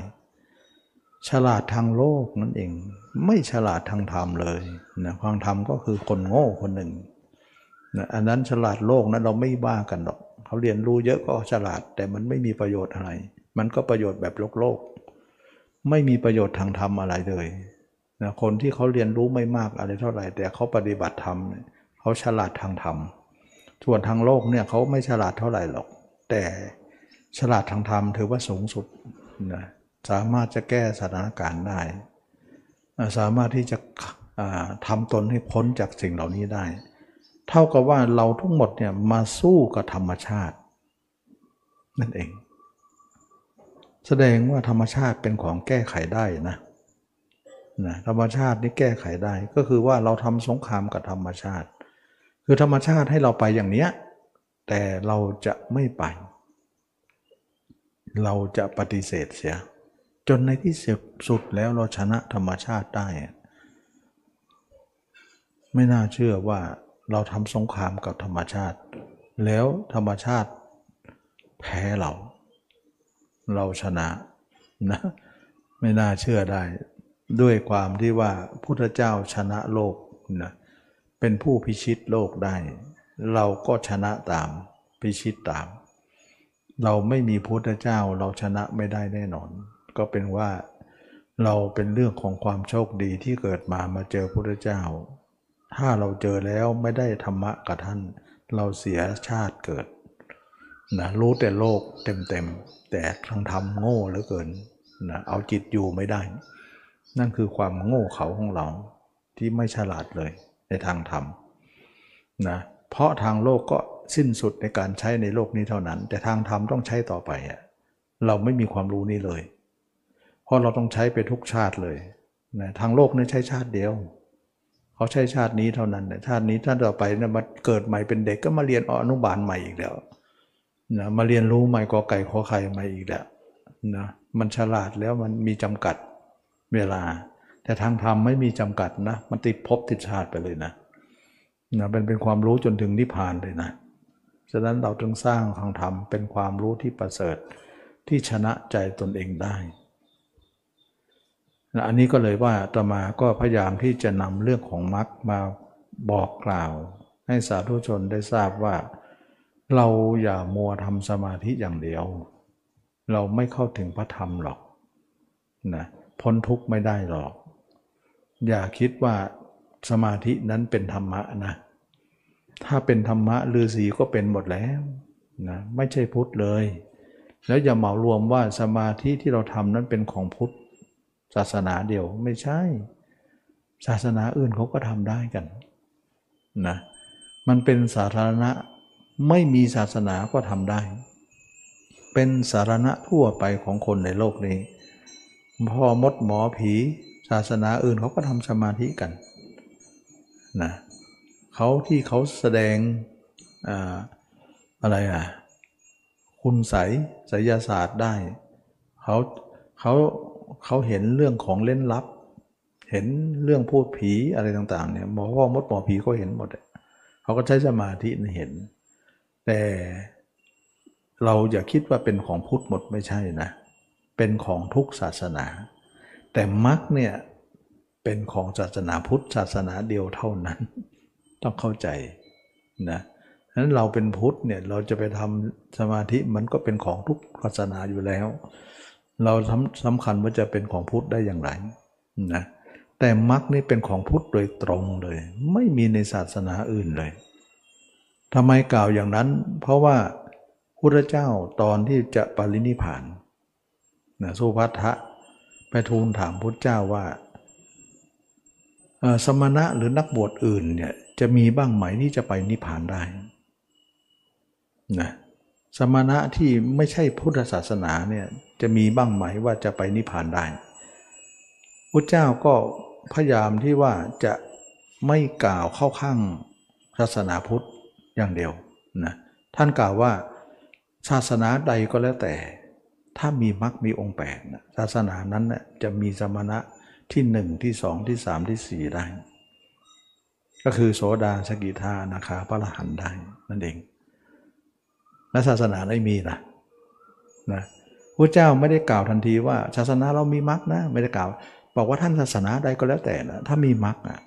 ฉลาดทางโลกนั่นเอง ไม่ฉลาดทางธรรมเลยนะความธรรมก็คือคนโง่คนหนึ่งนะอันนั้นฉลาดโลกนั้นเราไม่บ้ากันหรอกเขาเรียนรู้เยอะก็ฉลาดแต่มันไม่มีประโยชน์อะไร มันก็ประโยชน์แบบโลกโลก ไม่มีประโยชน์ทางธรรมอะไรเลยนะคนที่เขาเรียนรู้ไม่มากอะไรเท่าไหร่ แต่เขาปฏิบัติธรรมเขาฉลาดทางธรรมส่วนทางโลกเนี่ยเขาไม่ฉลาดเท่าไหร่หรอก แต่ ฉลาดทางธรรมถือว่าสูงสุดนะสามารถจะแก้สถานการณ์ได้ สามารถที่จะทำตนให้พ้นจากสิ่งเหล่านี้ได้ เท่ากับว่าเราทั้งหมดเนี่ยมาสู้กับธรรมชาติ นั่นเอง แสดงว่าธรรมชาติเป็นของแก้ไขได้นะนะธรรมชาตินี่แก้ไขได้ก็คือว่าเราทำสงครามกับธรรมชาติ คือธรรมชาติให้เราไปอย่างเนี้ยแต่เราจะไม่ไป เราจะปฏิเสธเสีย จนในที่สุดแล้วเราชนะธรรมชาติได้ ไม่น่าเชื่อว่าเราทำสงครามกับธรรมชาติ แล้วธรรมชาติแพ้เรา เราชนะนะไม่น่าเชื่อได้ ด้วยความที่ว่าพุทธเจ้าชนะโลกนะเป็นผู้พิชิตโลกได้ เราก็ชนะตามพิชิตตาม เราไม่มีพุทธเจ้าเราชนะไม่ได้แน่นอน ก็เป็นว่าเราเป็นเรื่องของความโชคดีที่เกิดมามาเจอพุทธเจ้า ถ้าเราเจอแล้วไม่ได้ธรรมะกับท่าน เราเสียชาติเกิดนะรู้แต่โลกเต็มๆ แต่ทางธรรมโง่เหลือเกินนะเอาจิตอยู่ไม่ได้ นั่นคือความโง่เขาของเราที่ไม่ฉลาดเลยในทางธรรมนะเพราะทางโลกก็ สิ้นสุดในการใช้ในโลกนี้เท่านั้น แต่ทางธรรมต้องใช้ต่อไปอะเราไม่มีความรู้นี้เลย เพราะเราต้องใช้ไปทุกชาติเลยนะทางโลกนี่ใช้ชาติเดียว เขาใช้ชาตินี้เท่านั้นนะชาตินี้ถ้าต่อไปนะมาเกิดใหม่เป็นเด็กก็มาเรียนอนุบาลใหม่อีกแล้วนะมาเรียนรู้ใหม่กอไก่ขอไข่ใหม่อีกแล้วนะมันฉลาดแล้วมันมีจำกัดเวลา แต่ทางธรรมไม่มีจำกัดนะ มันติดภพติดชาติไปเลยนะนะเป็นเป็นความรู้จนถึงนิพพานเลยนะ ฉะนั้นเราจึงสร้างทางธรรมเป็นความรู้ที่ประเสริฐที่ชนะใจตนเองได้นะอันนี้ก็เลยว่าตมาก็พยายามที่จะนำเรื่องของมรรคมาบอกกล่าว ให้สาธุชนได้ทราบว่า เราอย่ามัวทำสมาธิอย่างเดียว เราไม่เข้าถึงพระธรรมหรอกนะพ้นทุกข์ไม่ได้หรอก อย่าคิดว่าสมาธินั้นเป็นธรรมะนะ ถ้าเป็นธรรมะฤาษีก็เป็นหมดแล้วนะไม่ใช่พุทธเลย แล้วอย่าเหมารวมว่าสมาธิที่เราทำนั้นเป็นของพุทธศาสนาเดียวไม่ใช่ ศาสนาอื่นเขาก็ทำได้กันนะมันเป็นสาธารณะไม่มีศาสนาก็ทำได้ เป็นสาธารณะทั่วไปของคนในโลกนี้ พอมดหมอผี ศาสนาอื่นเขาก็ทำสมาธิกันนะเขาที่เขาแสดงอะอะไรอะ คุณใสไสยศาสตร์ได้ เขาเขาเขาเห็นเรื่องของเล่นลับ เห็นเรื่องพูดผีอะไรต่างๆเนี่ยหมอพ่อมดหมอผีก็เห็นหมดเขาก็ใช้สมาธิเห็น แต่เราอย่าคิดว่าเป็นของพุทธหมดไม่ใช่นะ เป็นของทุกศาสนา แต่มรรคเนี่ยเป็นของศาสนาพุทธศาสนาเดียวเท่านั้น ต้องเข้าใจนะนั้นเราเป็นพุทธเนี่ยเราจะไปทำสมาธิมันก็เป็นของทุกศาสนาอยู่แล้ว เราสำคัญว่าจะเป็นของพุทธได้อย่างไรนะแต่มรรคนี่เป็นของพุทธโดยตรงเลย ไม่มีในศาสนาอื่นเลยทำไมกล่าวอย่างนั้น เพราะว่าพุทธเจ้าตอนที่จะปรินิพานนะสุภัททะไปทูลถามพุทธเจ้าว่าสมณะหรือนักบวชอื่นเนี่ย จะมีบ้างไหมที่จะไปนิพพานได้นะสมณะที่ไม่ใช่พุทธศาสนาเนี่ยจะมีบ้างไหมว่าจะไปนิพพานได้พุทธเจ้าก็พยายามที่ว่าจะไม่กล่าวเข้าข้างศาสนาพุทธอย่างเดียวนะท่านกล่าวว่าศาสนาใดก็แล้วแต่ ถ้ามีมรรคมีองค์แปดศาสนานั้นจะมีสมณะที่หนึ่งที่สองที่สามที่สี่ได้ ก็คือโสดาสกิทานาคาพระรหันได้นั่นเองและศาสนาไม่มีนะนะพระเจ้าไม่ได้กล่าวทันทีว่าศาสนาเรามีมรรคนะไม่ได้กล่าว บอกว่าท่านศาสนาใดก็แล้วแต่นะถ้ามีมรรคอะ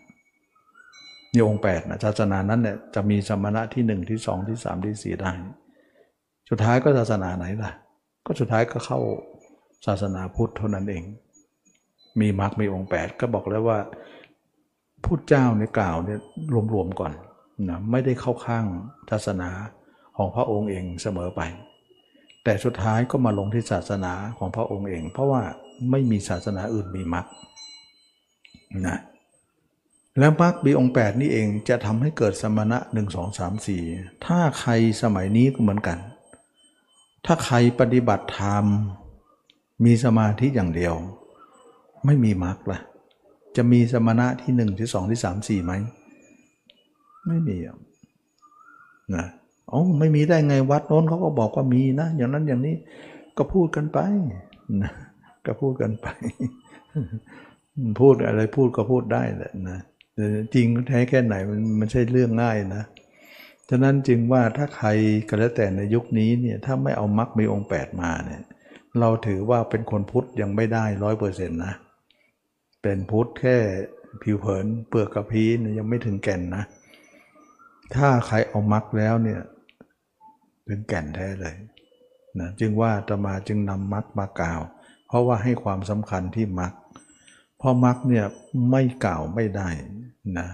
มีองค์แปดนะศาสนานั้นเนี่ยจะมีสมณะที่หนึ่งที่สองที่สามที่สี่ได้สุดท้ายก็ศาสนาไหนล่ะ ก็สุดท้ายก็เข้าศาสนาพุทธเท่านั้นเอง มีมรรคมีองค์แปดก็บอกแล้วว่า พุทธเจ้าในกล่าวเนี่ยรวมๆก่อนนะไม่ได้เข้าข้างศาสนาของพระองค์เองเสมอไป แต่สุดท้ายก็มาลงที่ศาสนาของพระองค์เอง เพราะว่าไม่มีศาสนาอื่นมีมรรคนะแล้วมรรคมีองค์8นี่เองจะทำให้เกิดสมณะ 1 2 3 4 ถ้าใครสมัยนี้ก็เหมือนกัน ถ้าใครปฏิบัติธรรมมีสมาธิอย่างเดียว ไม่มีมรรคละ จะมีสมณะที่หนึ่งที่สองที่สามสี่ไหม ไม่มีนะอ๋อไม่มีได้ไงวัดโน้นเขาก็บอกว่ามีนะ อย่างนั้นอย่างนี้ก็พูดกันไปนะก็พูดกันไป พูดอะไรพูดก็พูดได้แหละนะจริงแท้แค่ไหนมันมันใช่เรื่องง่ายนะฉะนั้นจึงว่าถ้าใครก็แล้วแต่ในยุคนี้เนี่ยถ้าไม่เอามรรคมีองค์แปดมาเนี่ยเราถือว่าเป็นคนพุทธยังไม่ได้ร้อยเปอร์เซ็นต์นะ เป็นพุทธแค่ผิวเผินเปลือกกระพี้ยังไม่ถึงแก่นนะ ถ้าใครเอามรรคแล้วเนี่ยถึงแก่นแท้เลยนะจึงว่าตมาจึงนำมรรคมากล่าว เพราะว่าให้ความสำคัญที่มรรคเพราะมรรคเนี่ยไม่กล่าวไม่ได้นะ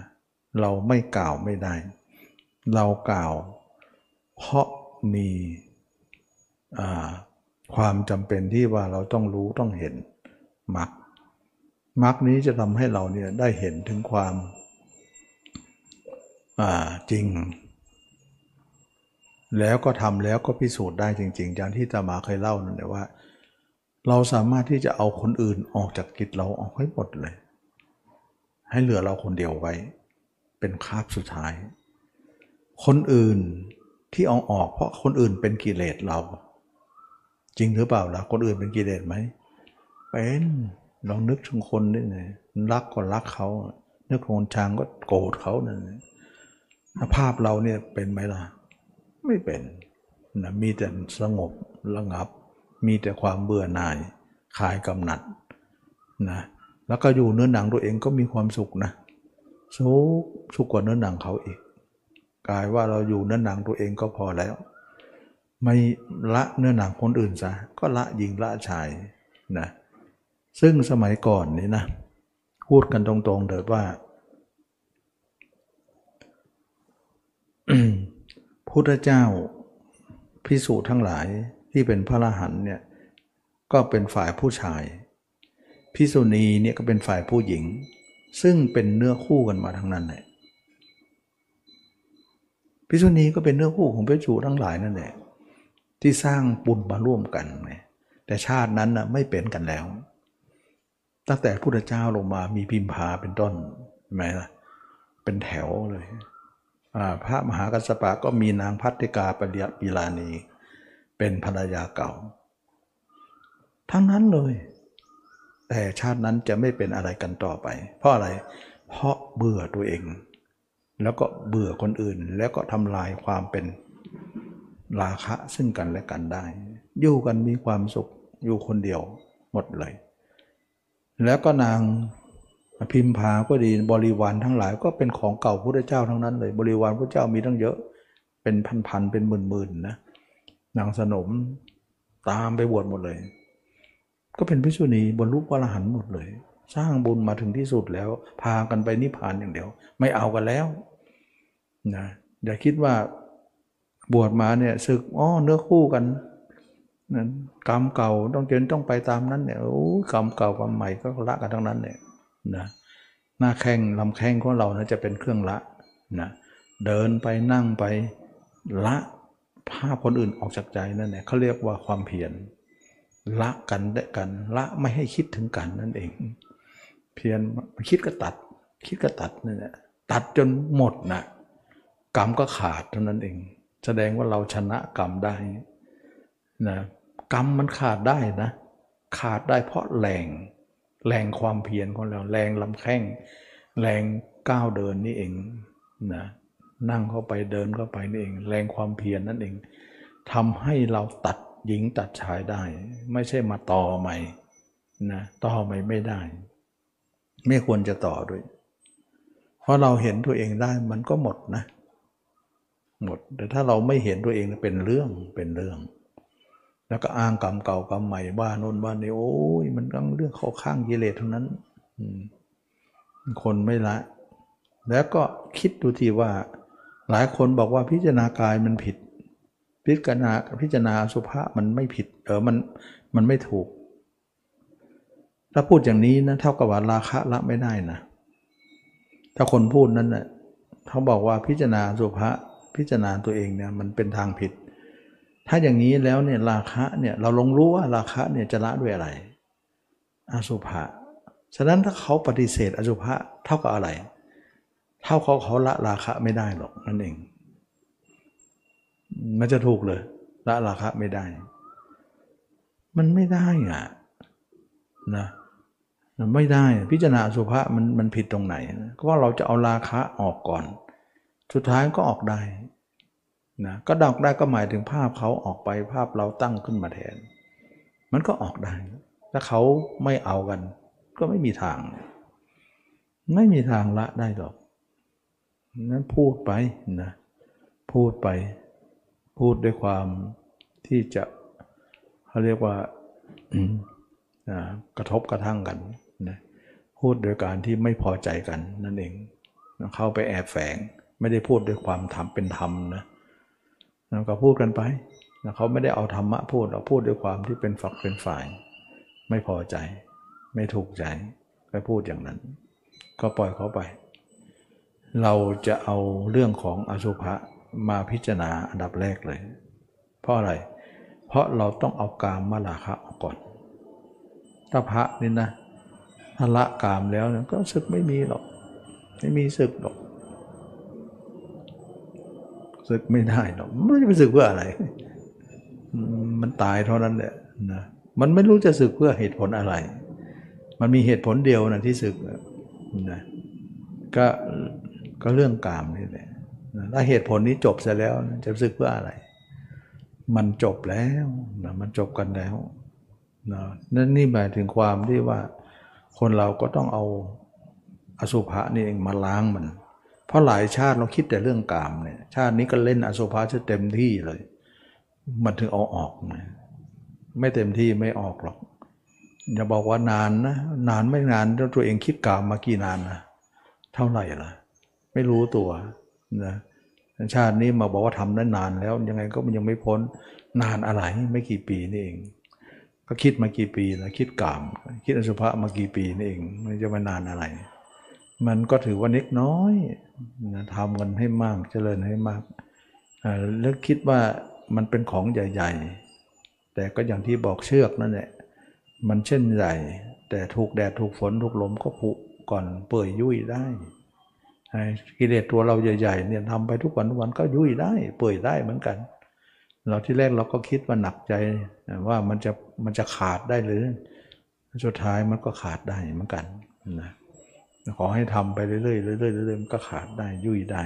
เราไม่กล่าวไม่ได้ เรากล่าว เพราะมีความจำเป็นที่ว่าเราต้องรู้ต้องเห็นมรรค มรรคนี้จะทำให้เราเนี่ยได้เห็นถึงความจริง แล้วก็ทำแล้วก็พิสูจน์ได้จริงๆอย่างที่ตามาเคยเล่านั่นแหละว่า เราสามารถที่จะเอาคนอื่นออกจากกิจเราออกให้หมดเลย ให้เหลือเราคนเดียวไว้ เป็นคาบสุดท้าย คนอื่นที่เอาออก เพราะคนอื่นเป็นกิเลสเรา จริงหรือเปล่าล่ะคนอื่นเป็นกิเลสไหมเป็น ลองนึกถึงคนนี่ไงรักก็รักเขานึกโงชังก็โกรธเขานั่นภาพเราเนี่ยเป็นไหมล่ะ ไม่เป็นนะมีแต่สงบระงับ มีแต่ความเบื่อหน่ายคลายกำหนัดนะแล้วก็อยู่เนื้อหนังตัวเองก็มีความสุขนะสุขสุขกว่าเนื้อหนังเขาอีกกลายว่าเราอยู่เนื้อหนังตัวเองก็พอแล้ว ไม่ละเนื้อหนังคนอื่นซะก็ละหญิงละชายนะ ซึ่งสมัยก่อนนี่นะ พูดกันตรงๆเถิดว่า พุทธเจ้าพิสูจน์ทั้งหลายที่เป็นพระอรหันต์เนี่ยก็เป็นฝ่ายผู้ชาย พิสุณีเนี่ยก็เป็นฝ่ายผู้หญิง ซึ่งเป็นเนื้อคู่กันมาทั้งนั้นเลยพิสุณีก็เป็นเนื้อคู่ของพระจูทั้งหลายนั่นแหละที่สร้างบุญมาร่วมกันแต่ชาตินั้นนะไม่เป็นกันแล้ว ตั้งแต่พุทธเจ้าลงมามีพิมพาเป็นต้นใช่ไหมล่ะเป็นแถวเลยพระมหากัสปะก็มีนางพัตติกาปิยปิลานี เป็นภรรยาเก่า ทั้งนั้นเลย แต่ชาตินั้นจะไม่เป็นอะไรกันต่อไป เพราะอะไร เพราะเบื่อตัวเอง แล้วก็เบื่อคนอื่น แล้วก็ทำลายความเป็นราคะซึ่งกันและกันได้ อยู่กันมีความสุขอยู่คนเดียวหมดเลย แล้วก็นางพิมพาก็ดีบริวารทั้งหลาย ก็เป็นของเก่าพระเจ้าทั้งนั้นเลย บริวารพระเจ้ามีทั้งเยอะ เป็นพันๆเป็นหมื่นๆนะนางสนมตามไปบวชหมดเลย ก็เป็นพิษุณีบนรูปวรหันหมดเลย สร้างบุญมาถึงที่สุดแล้ว พากันไปนิพพานอย่างเดียว ไม่เอากันแล้วนะอย่าคิดว่าบวชมาเนี่ยศึกอ๋อเนื้อคู่กัน นั้นกรรมเก่าต้องเจนต้องไปตามนั้นเนี่ยโอ้กรรมเก่ากรรมใหม่ก็ละกันทั้งนั้นเนี่ยนะหน้าแข้งลำแข้งของเรานะจะเป็นเครื่องละนะเดินไปนั่งไปละภาพคนอื่นออกจากใจนั่นแหละเขาเรียกว่าความเพียรละกันได้กัน ละไม่ให้คิดถึงกันนั่นเอง เพียรคิดก็ตัด คิดก็ตัดนั่นแหละตัดจนหมดนะกรรมก็ขาดเท่านั้นเอง แสดงว่าเราชนะกรรมได้ นะกรรมมันขาดได้นะ ขาดได้เพราะแรงแรงความเพียรของเราแรงลำแข้ง แรงก้าวเดินนี่เองนะนั่งเข้าไปเดินเข้าไปนี่เอง แรงความเพียรนนั่นเองทำให้เราตัดหญิงตัดชายได้ ไม่ใช่มาต่อใหม่นะต่อใหม่ไม่ได้ ไม่ควรจะต่อด้วย เพราะเราเห็นตัวเองได้มันก็หมดนะ หมดแต่ถ้าเราไม่เห็นตัวเองเป็นเรื่องเป็นเรื่อง แล้วก็อ้างกรรมเก่ากรรมใหม่ว่าโน่นว่านี่โอ้ยมันต้องเรื่องเข้าข้างกิเลสทั้งนั้นคนไม่ละ แล้วก็คิดดูทีว่า หลายคนบอกว่าพิจารณากายมันผิด พิจารณาพิจารณาสุภาพมันไม่ผิด เออมันมันไม่ถูก ถ้าพูดอย่างนี้นะเท่ากับว่าราคะละไม่ได้นะถ้าคนพูดนั้นเนะ่ยเขาบอกว่าพิจารณาสุภาพพิจารณาตัวเองเนี่ยมันเป็นทางผิด ถ้าอย่างนี้แล้วเนี่ยราคะเนี่ยเราลงรู้ว่าราคะเนี่ยจะละด้วยอะไร อสุภะฉะนั้นถ้าเขาปฏิเสธอสุภะเท่ากับอะไร เท่าเขาเขาละราคะไม่ได้หรอกนั่นเอง มันจะถูกเลย ละราคะไม่ได้ มันไม่ได้อะนะไม่ได้พิจารณาสุภาษมันมันผิดตรงไหน ก็ว่าเราจะเอาราคะออกก่อน สุดท้ายก็ออกได้ นะก็ดอกได้ก็หมายถึงภาพเขาออกไปภาพเราตั้งขึ้นมาแทน มันก็ออกได้ ถ้าเขาไม่เอากัน ก็ไม่มีทาง ไม่มีทางละได้หรอกนั้นพูดไปนะพูดไป พูดด้วยความที่จะเขาเรียกว่ากระทบกระทั่งกันนะพูดโดยการที่ไม่พอใจกันนั่นเองเข้าไปแอบแฝง ไม่ได้พูดด้วยความธรรมเป็นธรรมนะ ก็พูดกันไปเขาไม่ได้เอาธรรมะพูดเราพูดด้วยความที่เป็นฝักเป็นฝ่าย ไม่พอใจ ไม่ถูกใจไปพูดอย่างนั้น ก็ปล่อยเขาไป เราจะเอาเรื่องของอสุภะมาพิจารณาอันดับแรกเลย เพราะอะไร เพราะเราต้องเอากามมาลาคะออกก่อนถ้าพระนี่นะถ้าละกามแล้วก็ศึกไม่มีหรอก ไม่มีศึกหรอก ศึกไม่ได้หรอกไม่รู้จะไปศึกเพื่ออะไร มันตายเท่านั้นแหละนะมันไม่รู้จะศึกเพื่อเหตุผลอะไร มันมีเหตุผลเดียวนะที่ศึกนะก็ก็เรื่องกามนี่แหละถ้าเหตุผลนี้จบเสร็จแล้วจะศึกเพื่ออะไร มันจบแล้วนะมันจบกันแล้วนะนั่นนี่หมายถึงความที่ว่า คนเราก็ต้องเอาอสุภะนี่เองมาล้างมัน เพราะหลายชาติเราคิดแต่เรื่องกามเนี่ยชาตินี้ก็เล่นอสุภะจะเต็มที่เลย มันถึงเอาออกนะไม่เต็มที่ไม่ออกหรอกอย่าบอกว่านานนะนานไม่นานแล้วตัวเองคิดกามมากี่นานนะเท่าไหร่ล่ะ ไม่รู้ตัวนะชาตินี้มาบอกว่าทำได้นานแล้ว ยังไงก็มันยังไม่พ้นนานอะไรไม่กี่ปีนี่เอง ก็คิดมากี่ปีแล้วคิดกาม คิดอสุภะมากี่ปีนี่เองมันจะมานานอะไร มันก็ถือว่าเล็กน้อยนะทำกันให้มากเจริญให้มากแล้วคิดว่ามันเป็นของใหญ่ ๆ แต่ก็อย่างที่บอกเชือกนั่นแหละมันเช่นใหญ่ แต่ถูกแดดถูกฝนถูกลมก็ผุก่อนเปื่อยยุ่ยได้กิเลสตัวเราใหญ่ๆเนี่ยทำไปทุกวันทุกวันก็ยุ่ยได้ เปื่อยได้เหมือนกัน เราที่แรกเราก็คิดว่าหนักใจว่ามันจะมันจะขาดได้หรือสุดท้ายมันก็ขาดได้เหมือนกันนะ ขอให้ทำไปเรื่อยๆเรื่อยๆเรื่อยๆมันก็ขาดได้ยุ่ยได้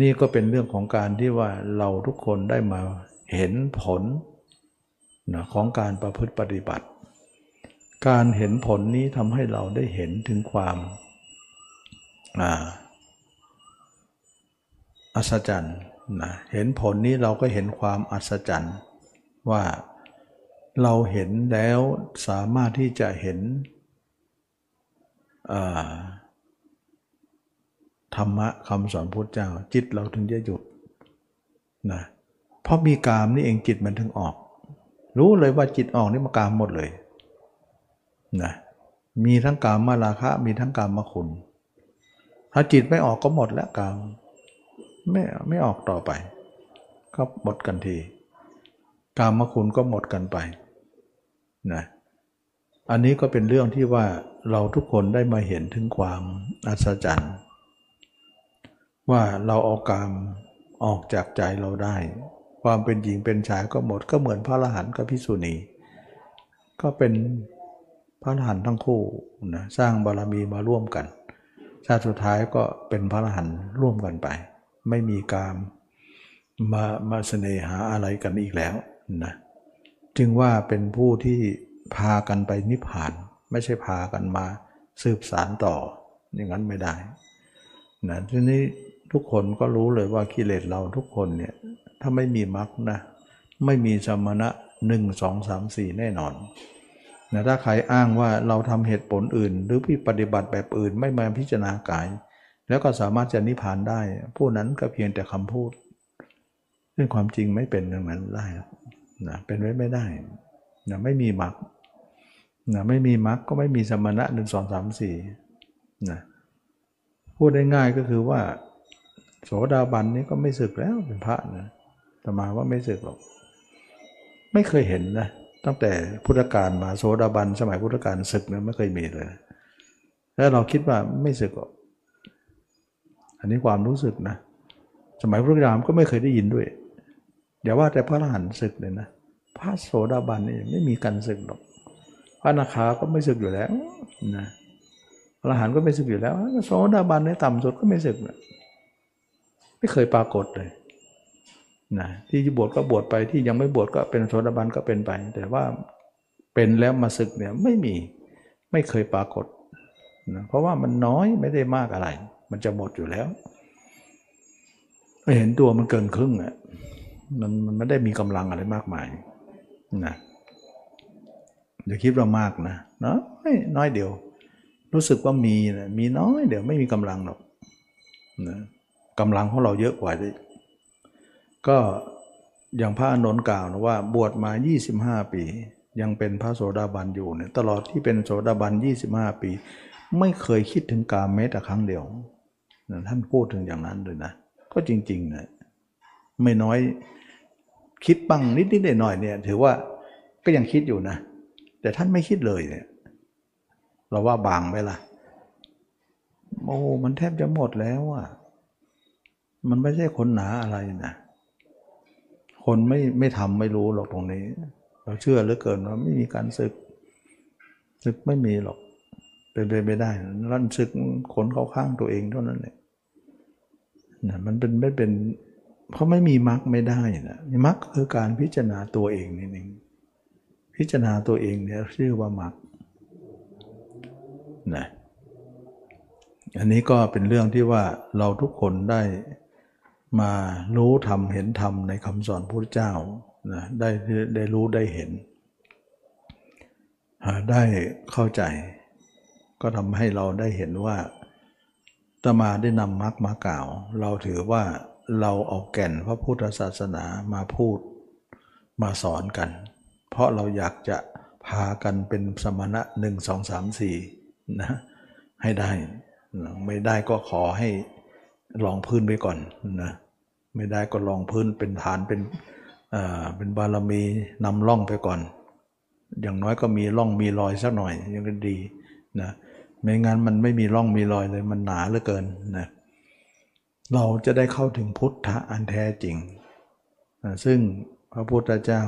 นี่ก็เป็นเรื่องของการที่ว่าเราทุกคนได้มาเห็นผลนะของการประพฤติปฏิบัติ การเห็นผลนี้ทำให้เราได้เห็นถึงความอัศจรรย์นะเห็นผลนี้เราก็เห็นความอัศจรรย์ว่าเราเห็นแล้วสามารถที่จะเห็น ธรรมะคำสอนพุทธเจ้า จิตเราถึงจะหยุดนะเพราะมีกามนี่เองจิตมันถึงออก รู้เลยว่าจิตออกนี่มากามหมดเลยนะมีทั้งกามมาราคะ มีทั้งกามมาคุณ ถ้าจิตไม่ออกก็หมดแล้วกามไม่ไม่ออกต่อไป ก็หมดกันทีกามมาคุณก็หมดกันไปนะอันนี้ก็เป็นเรื่องที่ว่า เราทุกคนได้มาเห็นถึงความอัศจรรย์ ว่าเราเอากามออกจากใจเราได้ ความเป็นหญิงเป็นชายก็หมดก็เหมือนพระอรหันต์กับพิสุณี ก็เป็นพระอรหันต์ทั้งคู่นะสร้างบารมีมาร่วมกันชาติสุดท้ายก็เป็นพระอรหันต์ร่วมกันไป ไม่มีกามมามาเสน่หาอะไรกันอีกแล้วนะจึงว่าเป็นผู้ที่พากันไปนิพพาน ไม่ใช่พากันมา สืบสารต่อ อย่างนั้นไม่ได้นะทีนี้ทุกคนก็รู้เลยว่ากิเลสเราทุกคนเนี่ยถ้าไม่มีมรรคนะไม่มีสมณะหนึ่งสองสามสี่แน่นอนนะถ้าใครอ้างว่าเราทำเหตุผลอื่น หรือพิปฏิบัติแบบอื่นไม่มาพิจารณากาย แล้วก็สามารถจะนิพพานได้ ผู้นั้นก็เพียงแต่คำพูด ซึ่งความจริงไม่เป็นอย่างนั้นได้นะเป็นไว้ไม่ได้นะไม่มีมรรค นะไม่มีมรรคก็ไม่มีสมณะหนึ่งสองสามสี่นะพูดได้ง่ายก็คือว่า โสดาบันนี่ก็ไม่สึกแล้วเป็นพระนะแต่มาว่าไม่สึกหรอก ไม่เคยเห็นนะตั้งแต่พุทธกาลมาโสดาบัน สมัยพุทธกาลศึกนะไม่เคยมีเลย แล้วเราคิดว่าไม่สึกหรอก อันนี้ความรู้สึกนะ สมัยพุทธกาลก็ไม่เคยได้ยินด้วยเดี๋ยวว่าแต่พระอรหันต์ศึกเลยนะ พระโสดาบันนี่ไม่มีการศึกหรอก ระนาคาก็ไม่สึกอยู่แล้วนะอรหันต์ก็ไม่สึกอยู่แล้วโสดาบันในต่ำสุดก็ไม่สึกไม่เคยปรากฏเลยนะที่บวชก็บวชไปที่ยังไม่บวชก็เป็นโสดาบันก็เป็นไป แต่ว่าเป็นแล้วมาศึกเนี่ยไม่มีไม่เคยปรากฏนะเพราะว่ามันน้อยไม่ได้มากอะไร มันจะหมดอยู่แล้วไม่เห็นตัวมันเกินครึ่งอะมันมันไม่ได้มีกำลังอะไรมากมายนะ อย่าคิดว่ามากนะเนาะน้อยเดียว รู้สึกว่ามีนะมีน้อยเดี๋ยวไม่มีกำลังหรอกนะกำลังของเราเยอะกว่าดิก็อย่างพระอนนท์กล่าวนะว่าบวชมา 25 ปี ยังเป็นพระโสดาบันอยู่เนี่ยตลอดที่เป็นโสดาบัน 25 ปี ไม่เคยคิดถึงกามแม้แต่ครั้งเดียวนะท่านพูดถึงอย่างนั้นเลยนะ ก็จริงๆนะไม่น้อยคิดบ้างนิดนิดหน่อยหน่อยเนี่ย ถือว่าก็ยังคิดอยู่นะ แต่ท่านไม่คิดเลยเนี่ยเราว่าบางไปละโอ้มันแทบจะหมดแล้วอะมันไม่ใช่คนหนาอะไรนะคนไม่ไม่ทำไม่รู้หรอกตรงนี้ เราเชื่อเหลือเกินว่าไม่มีการศึกศึกไม่มีหรอกเป็นไปไม่ได้รั่นศึกคนเข้าข้างตัวเองเท่านั้นแหละนะมันเป็นไม่เป็นเพราะไม่มีมรรคไม่ได้นะมรรคคือการพิจารณาตัวเองนี่เอง พิจารณาตัวเองเนี่ยชื่อว่ามรรคนะอันนี้ก็เป็นเรื่องที่ว่าเราทุกคนได้มารู้ธรรมเห็นธรรมในคำสอนพระเจ้านะได้ได้รู้ได้เห็น ได้เข้าใจ ก็ทำให้เราได้เห็นว่าตมาได้นำมรรคมากล่าว เราถือว่าเราเอาแก่นพระพุทธศาสนามาพูดมาสอนกัน เพราะเราอยากจะพากันเป็นสมณะหนึ่งสองสามสี่นะให้ได้ ไม่ได้ก็ขอให้ลองพื้นไปก่อนนะไม่ได้ก็ลองพื้นเป็นฐานเป็นเป็นบารมีนำล่องไปก่อน อย่างน้อยก็มีร่องมีรอยสักหน่อยยังก็ดีนะไม่งั้นมันไม่มีร่องมีรอยเลยมันหนาเหลือเกินนะเราจะได้เข้าถึงพุทธะอันแท้จริงนะซึ่งพระพุทธเจ้า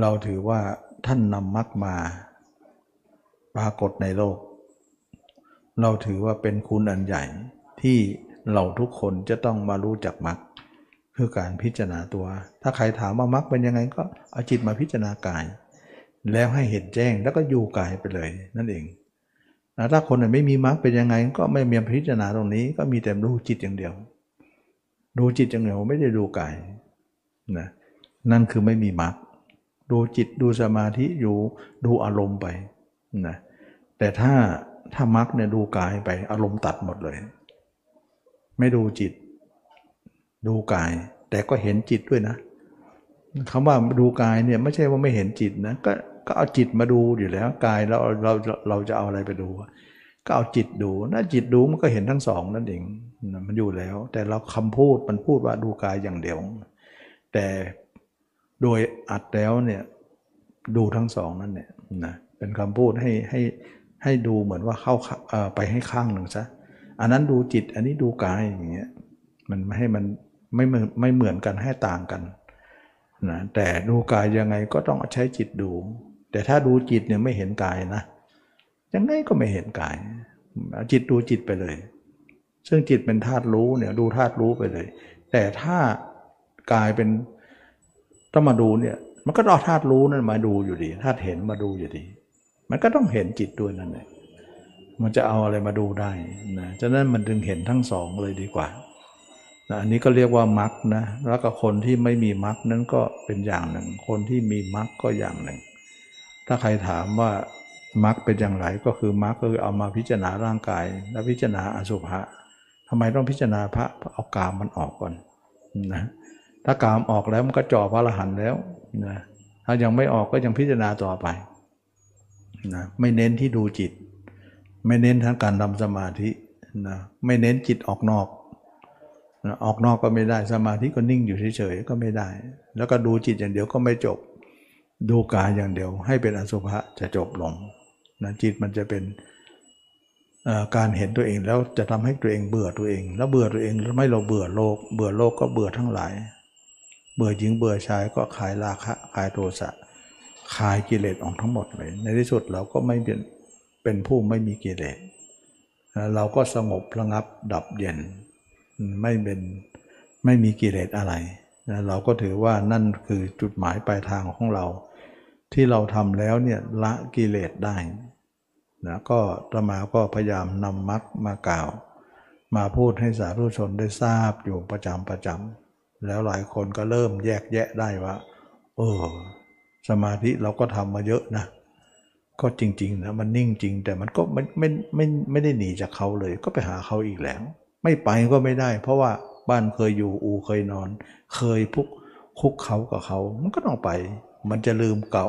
เราถือว่าท่านนำมรรคมาปรากฏในโลก เราถือว่าเป็นคุณอันใหญ่ที่เราทุกคนจะต้องมารู้จักมรรคคือการพิจารณาตัว ถ้าใครถามว่ามรรคเป็นยังไงก็เอาจิตมาพิจารณากาย แล้วให้เห็นแจ้งแล้วก็อยู่กายไปเลย นั่นเองถ้าคนไม่มีมรรคเป็นยังไง ก็ไม่มีพิจารณาตรงนี้ ก็มีแต่ดูจิตอย่างเดียว ดูจิตอย่างเดียวไม่ได้ดูกายนะนั่นคือไม่มีมรรค ดูจิตดูสมาธิอยู่ดูอารมณ์ไปนะแต่ถ้าถ้ามรรคเนี่ยดูกายไปอารมณ์ตัดหมดเลย ไม่ดูจิต ดูกาย แต่ก็เห็นจิตด้วยนะคำว่าดูกายเนี่ยไม่ใช่ว่าไม่เห็นจิตนะก็ก็เอาจิตมาดูอยู่แล้วกายแล้วเราเราจะเอาอะไรไปดู ก็เอาจิตดูถ้าจิตดูมันก็เห็นทั้งสองนั่นเองมันอยู่แล้ว แต่เราคำพูดมันพูดว่าดูกายอย่างเดียว แต่ โดยอัดแล้วเนี่ยดูทั้งสองนั่นเนี่ยนะเป็นคำพูดให้ให้ให้ดูเหมือนว่าเข้าไปให้ข้างหนึ่งซะอันนั้นดูจิตอันนี้ดูกายอย่างเงี้ยมันไม่ให้มันไม่ไม่เหมือนกันให้ต่างกันนะแต่ดูกายยังไงก็ต้องใช้จิตดู แต่ถ้าดูจิตเนี่ยไม่เห็นกายนะยังไงก็ไม่เห็นกายจิตดูจิตไปเลย ซึ่งจิตเป็นธาตุรู้เนี่ยดูธาตุรู้ไปเลย แต่ถ้ากายเป็น ต้องมาดูเนี่ย มันก็ต้อธาตุรู้นั่นมาดูอยู่ดีธาตุเห็นมาดูอยู่ดี มันก็ต้องเห็นจิตด้วยนั่นเองมันจะเอาอะไรมาดูได้นะฉะนั้นมันจึงเห็นทั้งสองเลยดีกว่านะอันนี้ก็เรียกว่ามรคนะแล้วก็คนที่ไม่มีมรคนั้นก็เป็นอย่างหนึ่ง คนที่มีมรคก็อย่างหนึ่ง ถ้าใครถามว่ามรคเป็นอย่างไรก็คือมรคก็คือเอามาพิจารณาร่างกาย และพิจารณาอสุภะทำไมต้องพิจารณาพระเอากามมันออกก่อนนะ ถ้ากามออกแล้วมันก็จ่อพระอรหันต์แล้วนะถ้ายังไม่ออกก็ยังพิจารณาต่อไปนะไม่เน้นที่ดูจิต ไม่เน้นทั้งการทำสมาธินะไม่เน้นจิตออกนอกออกนอกก็ไม่ได้สมาธิก็นิ่งอยู่เฉยๆก็ไม่ได้ แล้วก็ดูจิตอย่างเดียวก็ไม่จบ ดูกายอย่างเดียว ให้เป็นอสุภะจะจบลงนะจิตมันจะเป็นการเห็นตัวเองแล้วจะทำให้ตัวเองเบื่อตัวเอง แล้วเบื่อตัวเองแล้วไม่เราเบื่อโลก เบื่อโลกก็เบื่อทั้งหลาย เบื่อหญิงเบื่อชายก็ขายราคะขายโทสะขายกิเลสออกทั้งหมดเลย ในที่สุดเราก็ไม่เป็นเป็นผู้ไม่มีกิเลสเราก็สงบระงับดับเย็นไม่เป็นไม่มีกิเลสอะไรเราก็ถือว่านั่นคือจุดหมายปลายทางของเรา ที่เราทำแล้วเนี่ยละกิเลสได้นะก็ตมาก็พยายามนำมรรคมากล่าว มาพูดให้สาธุชนได้ทราบอยู่ประจำประจำ แล้วหลายคนก็เริ่มแยกแยะได้ว่า เออ สมาธิเราก็ทำมาเยอะนะ ก็จริง ๆ นะ มันนิ่งจริง แต่มันก็ไม่ไม่ไม่ไม่ได้หนีจากเขาเลย ก็ไปหาเขาอีกแล้ว ไม่ไปก็ไม่ได้ เพราะว่าบ้านเคยอยู่อูเคยนอน เคยพุกคุกเขากับเขา มันก็ต้องไป มันจะลืมเก่า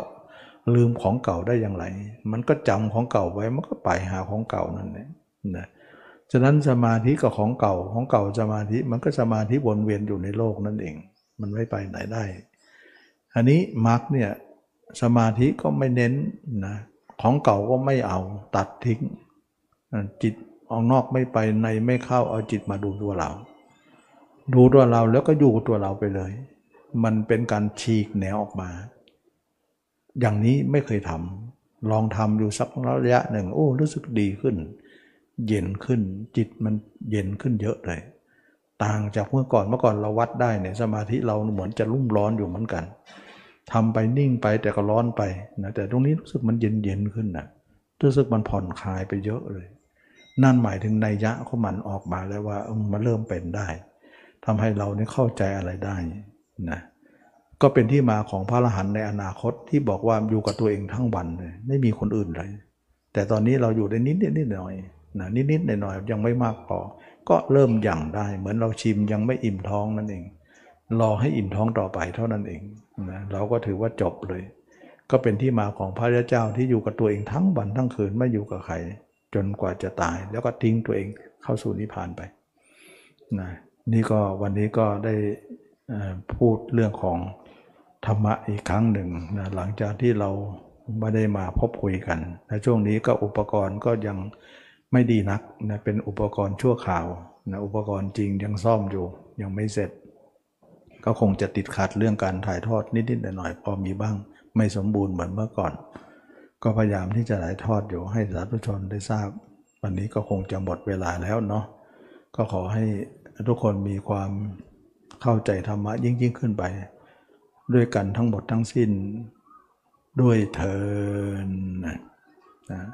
ลืมของเก่าได้อย่างไร มันก็จำของเก่าไว้ มันก็ไปหาของเก่านั่นแหละนะ ฉะนั้นสมาธิกับของเก่าของเก่าสมาธิมันก็สมาธิวนเวียนอยู่ในโลกนั่นเอง มันไม่ไปไหนได้ อันนี้มรรคเนี่ยสมาธิก็ไม่เน้นนะของเก่าก็ไม่เอาตัดทิ้ง จิตออกนอกไม่ไปในไม่เข้าเอาจิตมาดูตัวเรา ดูตัวเราแล้วก็อยู่ตัวเราไปเลย มันเป็นการฉีกแนวออกมา อย่างนี้ไม่เคยทำลองทำอยู่สักระยะหนึ่ง โอ้รู้สึกดีขึ้น เย็นขึ้น จิตมันเย็นขึ้นเยอะเลย ต่างจากเมื่อก่อนเมื่อก่อนเราวัดได้เนี่ยสมาธิเราเหมือนจะรุ่มร้อนอยู่เหมือนกันทำไปนิ่งไปแต่ก็ร้อนไปนะแต่ตรงนี้รู้สึกมันเย็นเย็นขึ้นนะรู้สึกมันผ่อนคลายไปเยอะเลย นั่นหมายถึงในยะของมันออกมาแล้วว่ามันเริ่มเป็นได้ทำให้เราเนี่ยเข้าใจอะไรได้นะก็เป็นที่มาของพระอรหันต์ในอนาคตที่บอกว่าอยู่กับตัวเองทั้งวันเลยไม่มีคนอื่นเลย แต่ตอนนี้เราอยู่ได้นิดนิดนิดหน่อย นะนิดนิดหน่อยหน่อยยังไม่มากพอ ก็เริ่มหยั่งได้ เหมือนเราชิมยังไม่อิ่มท้องนั่นเอง รอให้อิ่มท้องต่อไปเท่านั้นเองนะเราก็ถือว่าจบเลย ก็เป็นที่มาของพระเจ้าที่อยู่กับตัวเองทั้งวันทั้งคืนไม่อยู่กับใครจนกว่าจะตาย แล้วก็ทิ้งตัวเองเข้าสู่นิพพานไปนะนี่ก็วันนี้ก็ได้พูดเรื่องของธรรมะอีกครั้งหนึ่งนะหลังจากที่เราไม่ได้มาพบคุยกันในช่วงนี้ก็อุปกรณ์ก็ยัง ไม่ดีนักนะเป็นอุปกรณ์ชั่วข่าวนะอุปกรณ์จริงยังซ่อมอยู่ยังไม่เสร็จ ก็คงจะติดขัดเรื่องการถ่ายทอดนิดๆหน่อยๆพอมีบ้าง ไม่สมบูรณ์เหมือนเมื่อก่อน ก็พยายามที่จะถ่ายทอดอยู่ให้สาธุชนได้ทราบ วันนี้ก็คงจะหมดเวลาแล้วเนาะก็ขอให้ทุกคนมีความเข้าใจธรรมะยิ่งยิ่งขึ้นไป ด้วยกันทั้งหมดทั้งสิ้นด้วยเทินนะ